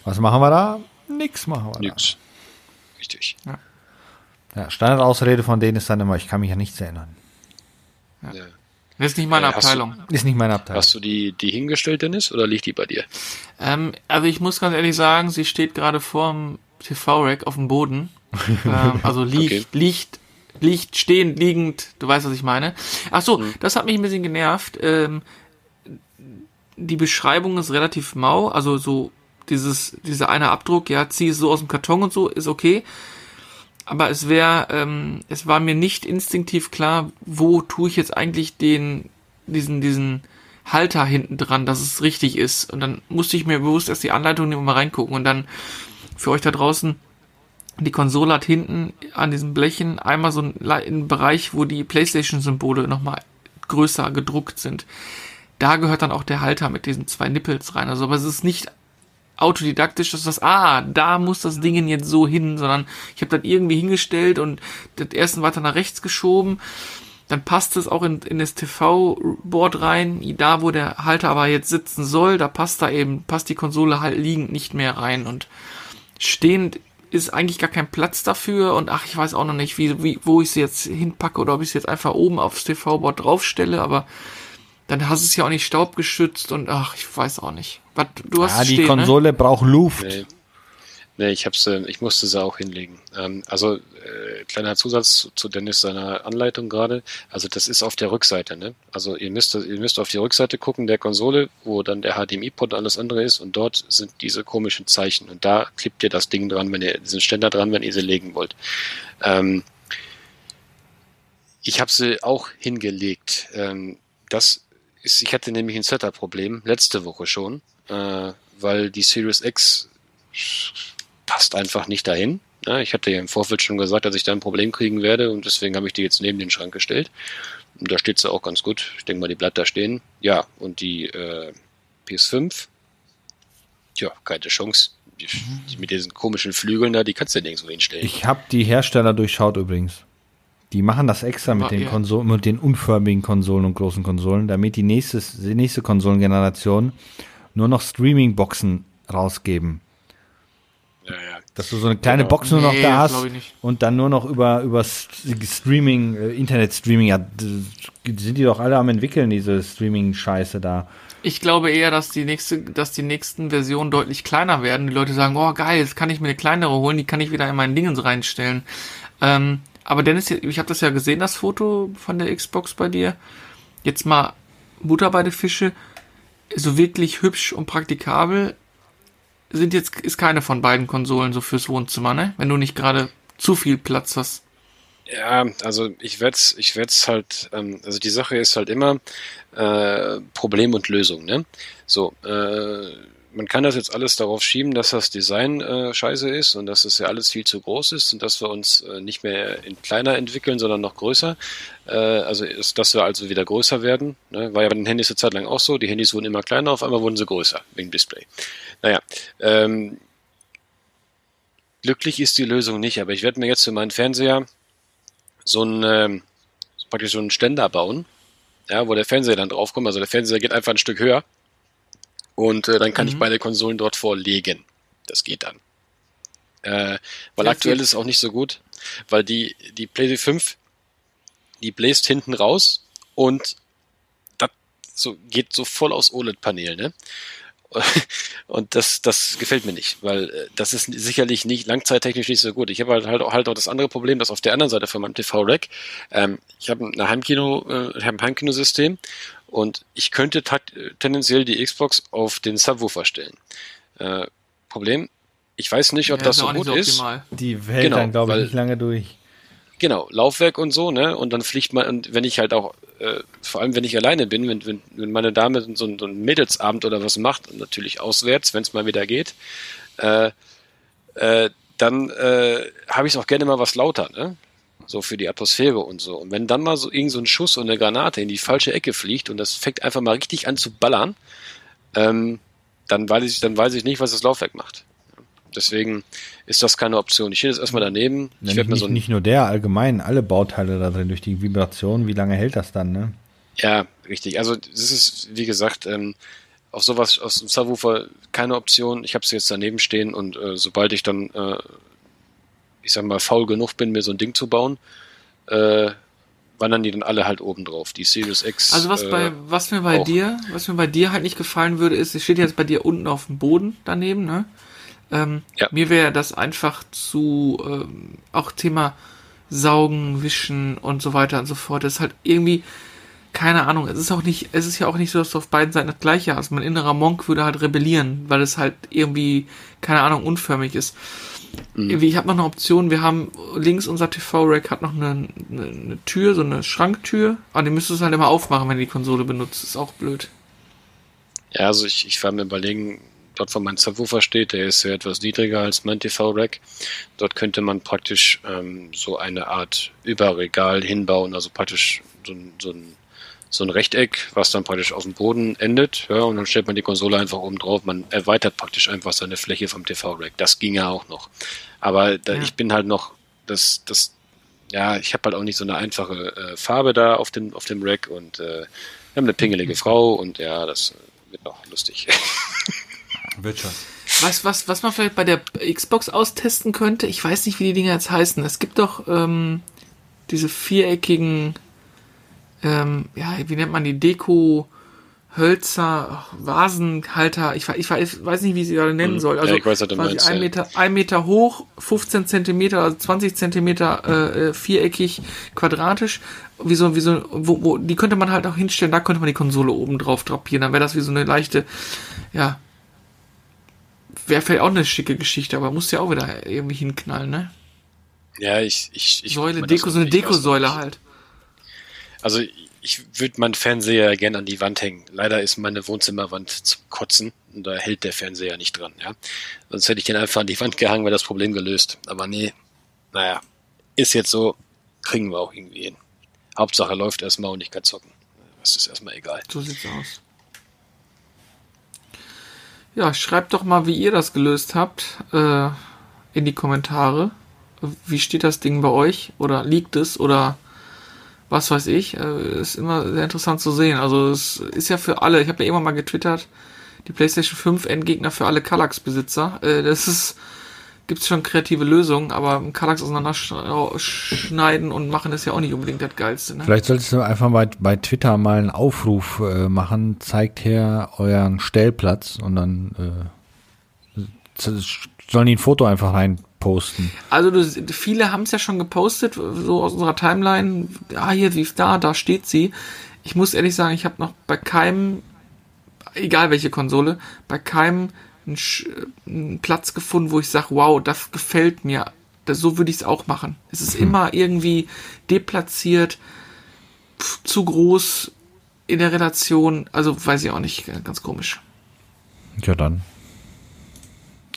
Was machen wir da? Nix machen wir Nix. Richtig. da. Ja, Standardausrede von denen ist dann immer, ich kann mich ja nichts erinnern. Ja. Das ist nicht meine Äh, hast du- Abteilung. Ist nicht meine Abteilung. Hast du die, die hingestellt, Dennis, oder liegt die bei dir? Ähm, also ich muss ganz ehrlich sagen, sie steht gerade vorm TV-Rack auf dem Boden. ähm, also liegt, Okay. liegt, liegt stehend, liegend, du weißt, was ich meine. Ach so, Mhm. das hat mich ein bisschen genervt. Ähm, die Beschreibung ist relativ mau, also so dieses, dieser eine Abdruck, ja, zieh es so aus dem Karton und so, ist okay. Aber es wäre, ähm, es war mir nicht instinktiv klar, wo tue ich jetzt eigentlich den, diesen, diesen Halter hinten dran, dass es richtig ist. Und dann musste ich mir bewusst erst die Anleitung nehmen und mal reingucken. Und dann für euch da draußen, die Konsole hat hinten an diesem Blechen einmal so einen, einen Bereich, wo die Playstation-Symbole nochmal größer gedruckt sind. Da gehört dann auch der Halter mit diesen zwei Nippels rein. Also, aber es ist nicht autodidaktisch, dass das, ah, da muss das Ding jetzt so hin, sondern ich habe das irgendwie hingestellt und das erste weiter nach rechts geschoben. Dann passt es auch in, in das TV-Board rein. Da, wo der Halter aber jetzt sitzen soll, da passt da eben, passt die Konsole halt liegend nicht mehr rein. Und stehend ist eigentlich gar kein Platz dafür. Und ach, ich weiß auch noch nicht, wie, wie, wo ich sie jetzt hinpacke oder ob ich sie jetzt einfach oben aufs TV-Board draufstelle. Aber dann hast du es ja auch nicht staubgeschützt und ach, ich weiß auch nicht. Was, du hast ja, es die stehen, ne? Konsole braucht Luft. Nee. Nee, ich hab's, äh, ich musste sie auch hinlegen. Ähm, also, äh, kleiner Zusatz zu- zu Dennis seiner Anleitung gerade. Also, das ist auf der Rückseite, ne? Also, ihr müsst, ihr müsst auf die Rückseite gucken der Konsole, wo dann der HDMI-Port und alles andere ist und dort sind diese komischen Zeichen und da klippt ihr das Ding dran, wenn ihr, diesen Ständer dran, wenn ihr sie legen wollt. Ähm, ich habe sie auch hingelegt. Ähm, das ist, ich hatte nämlich ein Setup-Problem, letzte Woche schon, äh, weil die Series X passt einfach nicht dahin. Ja, ich hatte ja im Vorfeld schon gesagt, dass ich da ein Problem kriegen werde und deswegen habe ich die jetzt neben den Schrank gestellt. Und da steht sie auch ganz gut. Ich denke mal, die bleibt da stehen. Ja, und die äh, PS5, ja, keine Chance. Die, die mit diesen komischen Flügeln da, die kannst du ja nirgendwo hinstellen. Ich habe die Hersteller durchschaut übrigens. Die machen das extra mit Aber, den ja. Konsolen, mit den unförmigen Konsolen und großen Konsolen, damit die nächste, die nächste Konsolengeneration nur noch Streaming-Boxen rausgeben. ja, ja. Dass du so eine kleine Genau. Box nur noch Nee, da hast und dann nur noch über, über Streaming, äh, Internet-Streaming, ja, sind die doch alle am entwickeln, diese Streaming-Scheiße da. Ich glaube eher, dass die nächste, dass die nächsten Versionen deutlich kleiner werden. Die Leute sagen, oh geil, jetzt kann ich mir eine kleinere holen, die kann ich wieder in meinen Dingens reinstellen. Ähm, aber Dennis, ich habe das ja gesehen, das Foto von der Xbox bei dir. Jetzt mal Butter bei den Fische. So wirklich hübsch und praktikabel sind jetzt, ist keine von beiden Konsolen so fürs Wohnzimmer, ne? Wenn du nicht gerade zu viel Platz hast. Ja, also ich werde ich werd's halt, ähm, also die Sache ist halt immer äh, Problem und Lösung, ne? So, äh, man kann das jetzt alles darauf schieben, dass das Design äh, scheiße ist und dass es ja alles viel zu groß ist und dass wir uns äh, nicht mehr in kleiner entwickeln, sondern noch größer. Äh, also ist, dass wir also wieder größer werden. Ne? War ja bei den Handys eine Zeit lang auch so. Die Handys wurden immer kleiner, auf einmal wurden sie größer wegen Display. Naja, ähm, glücklich ist die Lösung nicht, aber ich werde mir jetzt für meinen Fernseher so ein ähm, praktisch so einen Ständer bauen, ja, wo der Fernseher dann draufkommt. Also der Fernseher geht einfach ein Stück höher und äh, dann kann ich beide Konsolen dort vorlegen. Das geht dann. Äh, weil Ja, aktuell viel- ist es auch nicht so gut, weil die die PlayStation 5 die bläst hinten raus und das so geht so voll aus OLED-Panel, ne? Und das, das gefällt mir nicht, weil äh, das ist sicherlich nicht langzeittechnisch nicht so gut. Ich habe halt, halt, auch, halt auch das andere Problem, dass auf der anderen Seite von meinem TV-Rack, ähm, ich habe ein Heimkino, äh, ich hab ein Heimkinosystem und ich könnte tendenziell die Xbox auf den Subwoofer stellen. Äh, Problem, ich weiß nicht, ob Ja, das ist so gut ist. optimal. Die hält Genau, dann, glaube ich, weil- nicht lange durch. Genau, Laufwerk und so, ne? Und dann fliegt man, und wenn ich halt auch, äh, vor allem wenn ich alleine bin, wenn, wenn, wenn meine Dame so, ein- so einen Mädelsabend oder was macht, und natürlich auswärts, wenn es mal wieder geht, äh, äh, dann äh, habe ich auch gerne mal was lauter, ne? So für die Atmosphäre und so. Und wenn dann mal so irgend so ein Schuss und eine Granate in die falsche Ecke fliegt und das fängt einfach mal richtig an zu ballern, ähm, dann weiß ich, dann weiß ich nicht, was das Laufwerk macht. Deswegen ist das keine Option. Ich stehe jetzt erstmal daneben. Ich werde mir nicht, so nicht nur der, allgemein, alle Bauteile da drin durch die Vibration, wie lange hält das dann, ne? Ja, richtig. Also das ist, wie gesagt, ähm, auf sowas aus dem Subwoofer keine Option. Ich habe es jetzt daneben stehen und äh, sobald ich dann, äh, ich sag mal, faul genug bin, mir so ein Ding zu bauen, äh, wandern die dann alle halt oben drauf. Die Series X. Also was äh, bei was mir bei auch. dir, was mir bei dir halt nicht gefallen würde, ist, es steht jetzt bei dir unten auf dem Boden daneben, ne? Ähm, Ja. Mir wäre das einfach zu ähm, auch Thema Saugen, Wischen und so weiter und so fort. Das ist halt irgendwie keine Ahnung. Es ist auch nicht, es ist ja auch nicht so, dass du auf beiden Seiten das Gleiche hast. Mein innerer Monk würde halt rebellieren, weil es halt irgendwie keine Ahnung unförmig ist. Mhm. Ich habe noch eine Option. Wir haben links unser TV-Rack hat noch eine, eine, eine Tür, so eine Schranktür. Aber die müsstest du halt immer aufmachen, wenn du die Konsole benutzt. Ist auch blöd. Ja, also ich, ich war mir überlegen, dort wo mein Subwoofer steht, der ist ja etwas niedriger als mein TV-Rack. Dort könnte man praktisch ähm, so eine Art Überregal hinbauen, also praktisch so ein, so ein so ein Rechteck, was dann praktisch auf dem Boden endet, ja, und dann stellt man die Konsole einfach oben drauf. Man erweitert praktisch einfach seine Fläche vom TV-Rack. Das ging ja auch noch. Aber da, Ja. ich bin halt noch, das, das, ja, ich habe halt auch nicht so eine einfache äh, Farbe da auf dem, auf dem Rack und äh, wir haben eine pingelige Frau und ja, das wird noch lustig. Wird schon. Was, was, was man vielleicht bei der Xbox austesten könnte, ich weiß nicht, wie die Dinger jetzt heißen. Es gibt doch ähm, diese viereckigen, ähm, ja, wie nennt man die, Deko, Hölzer, Vasenhalter, ich, ich weiß, nicht, wie ich sie gerade nennen Mhm. soll. Also Ja, weiß, meinst, ein. Meter, ein Meter hoch, 15 Zentimeter, also 20 Zentimeter äh, äh, viereckig, quadratisch. Wie so, wie so, wo, wo, die könnte man halt auch hinstellen, da könnte man die Konsole oben drauf drapieren. Dann wäre das wie so eine leichte, ja, wäre vielleicht auch eine schicke Geschichte, aber muss ja auch wieder irgendwie hinknallen, ne? ja, ich, ich, ich Säule, Deko, so eine Dekosäule halt. Also ich würde meinen Fernseher gerne an die Wand hängen. Leider ist meine Wohnzimmerwand zum Kotzen und da hält der Fernseher nicht dran, ja. Sonst hätte ich den einfach an die Wand gehangen, wäre das Problem gelöst. Aber nee, naja, ist jetzt so, kriegen wir auch irgendwie hin. Hauptsache läuft erstmal und ich kann zocken. Das ist erstmal egal. So sieht's aus. Ja, schreibt doch mal, wie ihr das gelöst habt, äh, in die Kommentare. Wie steht das Ding bei euch? Oder liegt es? Oder was weiß ich? Äh, ist immer sehr interessant zu sehen. Also es ist ja für alle, ich habe ja immer mal getwittert, die PlayStation 5 Endgegner für alle Kallax-Besitzer. Äh, das ist gibt es schon kreative Lösungen, aber Kallax auseinanderschneiden und machen ist ja auch nicht unbedingt das Geilste. Ne? Vielleicht solltest du einfach bei, bei Twitter mal einen Aufruf äh, machen, zeigt her euren Stellplatz und dann äh, sollen die ein Foto einfach rein posten. Also du, viele haben es ja schon gepostet, so aus unserer Timeline. Ah, hier, sie ist da, da steht sie. Ich muss ehrlich sagen, ich habe noch bei keinem, egal welche Konsole, bei keinem einen, einen Platz gefunden, wo ich sage, wow, das gefällt mir. Das, so würde ich es auch machen. Es ist hm. immer irgendwie deplatziert, zu groß in der Relation. Also weiß ich auch nicht, ganz komisch. Ja, dann.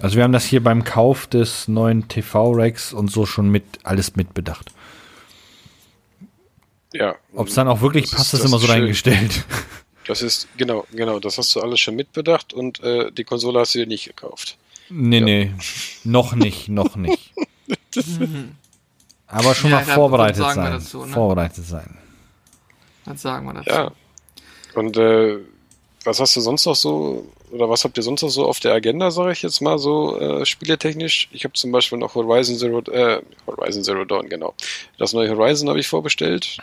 Also wir haben das hier beim Kauf des neuen TV-Racks und so schon mit alles mitbedacht. Ja. Ob es dann auch wirklich passt, ist, ist immer so schön. reingestellt. Das ist, genau, genau, das hast du alles schon mitbedacht und äh, die Konsole hast du dir nicht gekauft. Nee, ja. nee, noch nicht, noch nicht. Aber schon ja, mal vorbereitet sein. Dazu, ne? Vorbereitet sein. Was sagen wir dazu? Ja. Und äh, was hast du sonst noch so, oder was habt ihr sonst noch so auf der Agenda, sage ich jetzt mal so, äh, spieletechnisch? Ich habe zum Beispiel noch Horizon Zero, äh, Horizon Zero Dawn, genau. Das neue Horizon habe ich vorbestellt.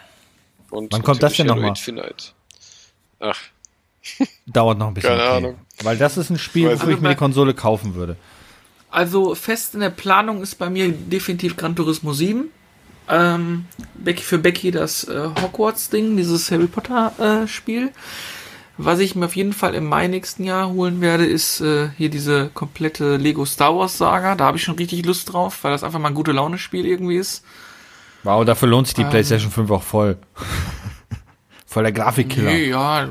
Und Wann kommt das denn nochmal? Infinite. Ach. Dauert noch ein bisschen. Keine okay. Ahnung. Weil das ist ein Spiel, wo ich mir die Konsole kaufen würde. Also fest in der Planung ist bei mir definitiv Gran Turismo 7. Ähm, für Becky das äh, Hogwarts-Ding, dieses Harry Potter-Spiel. Äh, Was ich mir auf jeden Fall im Mai nächsten Jahr holen werde, ist äh, hier diese komplette Lego Star Wars Saga. Da habe ich schon richtig Lust drauf, weil das einfach mal ein gute Laune-Spiel irgendwie ist. Wow, dafür lohnt sich die ähm, PlayStation 5 auch voll. Voll der Grafikkiller. Nee, ja,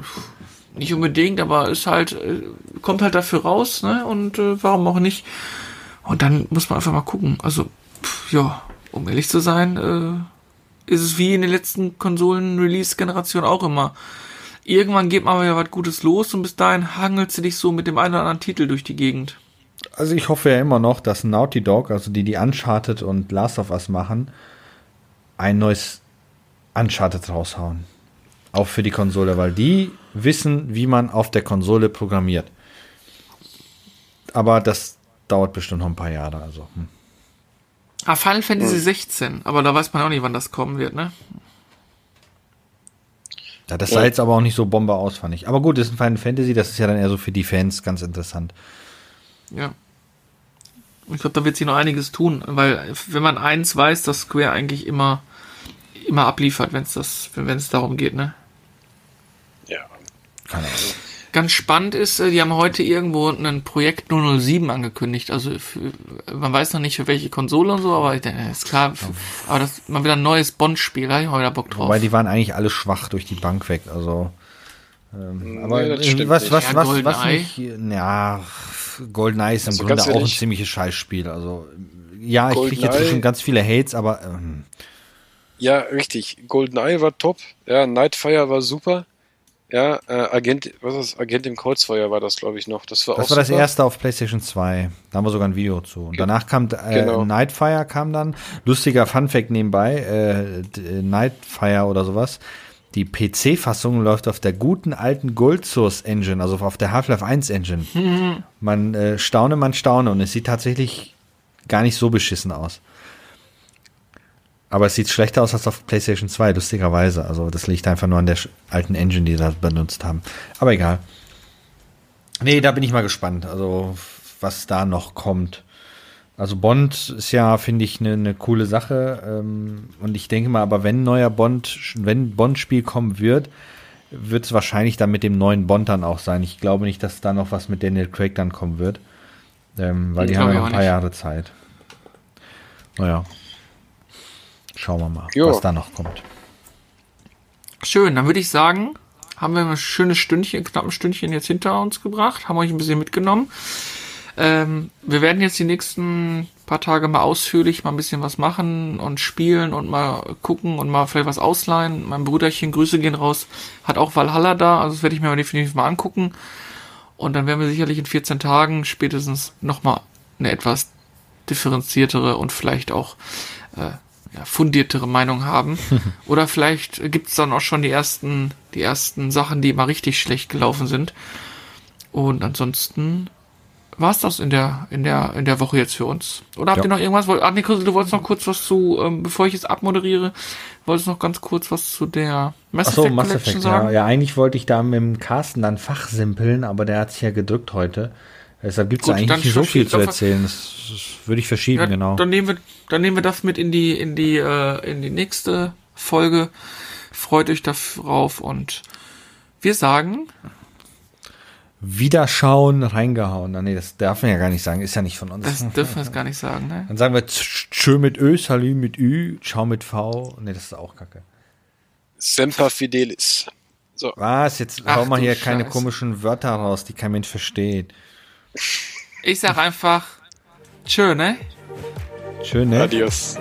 nicht unbedingt, aber ist halt, äh, kommt halt dafür raus, ne? Und äh, warum auch nicht? Und dann muss man einfach mal gucken. Also, pff, ja, um ehrlich zu sein, äh, ist es wie in den letzten Konsolen-Release-Generationen auch immer. Irgendwann geht mal wieder was Gutes los und bis dahin hangelst du dich so mit dem einen oder anderen Titel durch die Gegend. Also ich hoffe ja immer noch, dass Naughty Dog, also die, die Uncharted und Last of Us machen, ein neues Uncharted raushauen. Auch für die Konsole, weil die wissen, wie man auf der Konsole programmiert. Aber das dauert bestimmt noch ein paar Jahre. Also. Hm. Ah, Final Fantasy 16, aber da weiß man auch nicht, wann das kommen wird, ne? Ja, das sah jetzt aber auch nicht so Bombe aus, fand ich. Aber gut, das ist ein Final Fantasy, das ist ja dann eher so für die Fans ganz interessant. Ja. Ich glaube, da wird sich noch einiges tun, weil wenn man eins weiß, dass Square eigentlich immer immer abliefert, wenn es wenn es darum geht, ne? Keine Ahnung. Ganz spannend ist, äh, die haben heute irgendwo ein Projekt 007 angekündigt. Also für, man weiß noch nicht für welche Konsole und so, aber ich denke, ist klar. Für, aber das mal wieder ein neues Bond-Spiel, da habe ich mal wieder Bock drauf. Wobei die waren eigentlich alle schwach durch die Bank weg. Also ähm, aber nee, was, was, ja, was, was, was nicht, ja, GoldenEye ist im also Grunde auch ein ziemliches Scheißspiel. Also ja, ich kriege jetzt schon ganz viele Hates, aber ähm, ja, richtig. GoldenEye war top. Ja, Nightfire war super. Ja, äh, Agent, was ist Agent im Kreuzfeuer war das, glaube ich, noch. Das war, das, war das erste auf PlayStation 2. Da haben wir sogar ein Video zu. Und danach kam äh, genau. Nightfire kam dann. Lustiger Funfact nebenbei, äh, Nightfire oder sowas. Die PC-Fassung läuft auf der guten alten Gold Source Engine, also auf der Half-Life 1 Engine. Mhm. Man äh, staune, man staune und es sieht tatsächlich gar nicht so beschissen aus. Aber es sieht schlechter aus als auf PlayStation 2, lustigerweise. Also das liegt einfach nur an der alten Engine, die sie da benutzt haben. Aber egal. Nee, da bin ich mal gespannt. Also was da noch kommt. Also Bond ist ja, finde ich, eine ne coole Sache. Ähm, und ich denke mal, aber wenn ein neuer Bond, wenn Bond-Spiel kommen wird, wird es wahrscheinlich dann mit dem neuen Bond dann auch sein. Ich glaube nicht, dass da noch was mit Daniel Craig dann kommen wird. Ähm, weil die haben ja noch ein paar nicht. Jahre Zeit. Naja. Schauen wir mal, jo. was da noch kommt. Schön, dann würde ich sagen, haben wir ein schönes Stündchen, knapp ein Stündchen jetzt hinter uns gebracht, haben euch ein bisschen mitgenommen. Ähm, wir werden jetzt die nächsten paar Tage mal ausführlich mal ein bisschen was machen und spielen und mal gucken und mal vielleicht was ausleihen. Mein Brüderchen, Grüße gehen raus, hat auch Valhalla da, also das werde ich mir definitiv mal angucken. Und dann werden wir sicherlich in 14 Tagen spätestens nochmal eine etwas differenziertere und vielleicht auch äh, ja, fundiertere Meinung haben. Oder vielleicht gibt's dann auch schon die ersten, die ersten Sachen, die mal richtig schlecht gelaufen sind. Und ansonsten war's das in der, in der, in der Woche jetzt für uns. Oder habt Ja. ihr noch irgendwas? Ah, Nico, du wolltest noch kurz was zu, ähm, bevor ich jetzt abmoderiere, wolltest noch ganz kurz was zu der Mass Achso, Effect Mass Collection Effect, sagen? ja. ja. Eigentlich wollte ich da mit dem Carsten dann fachsimpeln, aber der hat sich ja gedrückt heute. Deshalb gibt es Gut, eigentlich nicht so viel zu erzählen. Das, das würde ich verschieben, Ja, genau. Dann nehmen wir, dann nehmen wir das mit in die, in die, äh, in die nächste Folge. Freut euch darauf und wir sagen, Wiederschauen, reingehauen. Nee, das darf man ja gar nicht sagen. Ist ja nicht von uns. das dürfen wir jetzt gar nicht sagen, ne? Dann sagen wir tsch- Tschö mit Ö, Salü mit Ü, Ciao mit V. Nee, das ist auch kacke. Semper Fidelis. So, Was? Jetzt hau mal hier keine Scheiße. komischen Wörter raus, die kein Mensch versteht. Ich sag einfach, tschö, ne? Schön, ne? adios.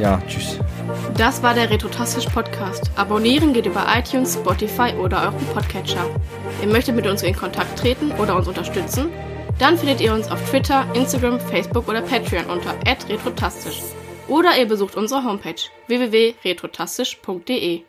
Ja, tschüss. Das war der Retrotastisch Podcast. Abonnieren geht über iTunes, Spotify oder euren Podcatcher. Ihr möchtet mit uns in Kontakt treten oder uns unterstützen? Dann findet ihr uns auf Twitter, Instagram, Facebook oder Patreon unter retrotastisch. Oder ihr besucht unsere Homepage www.retrotastisch.de.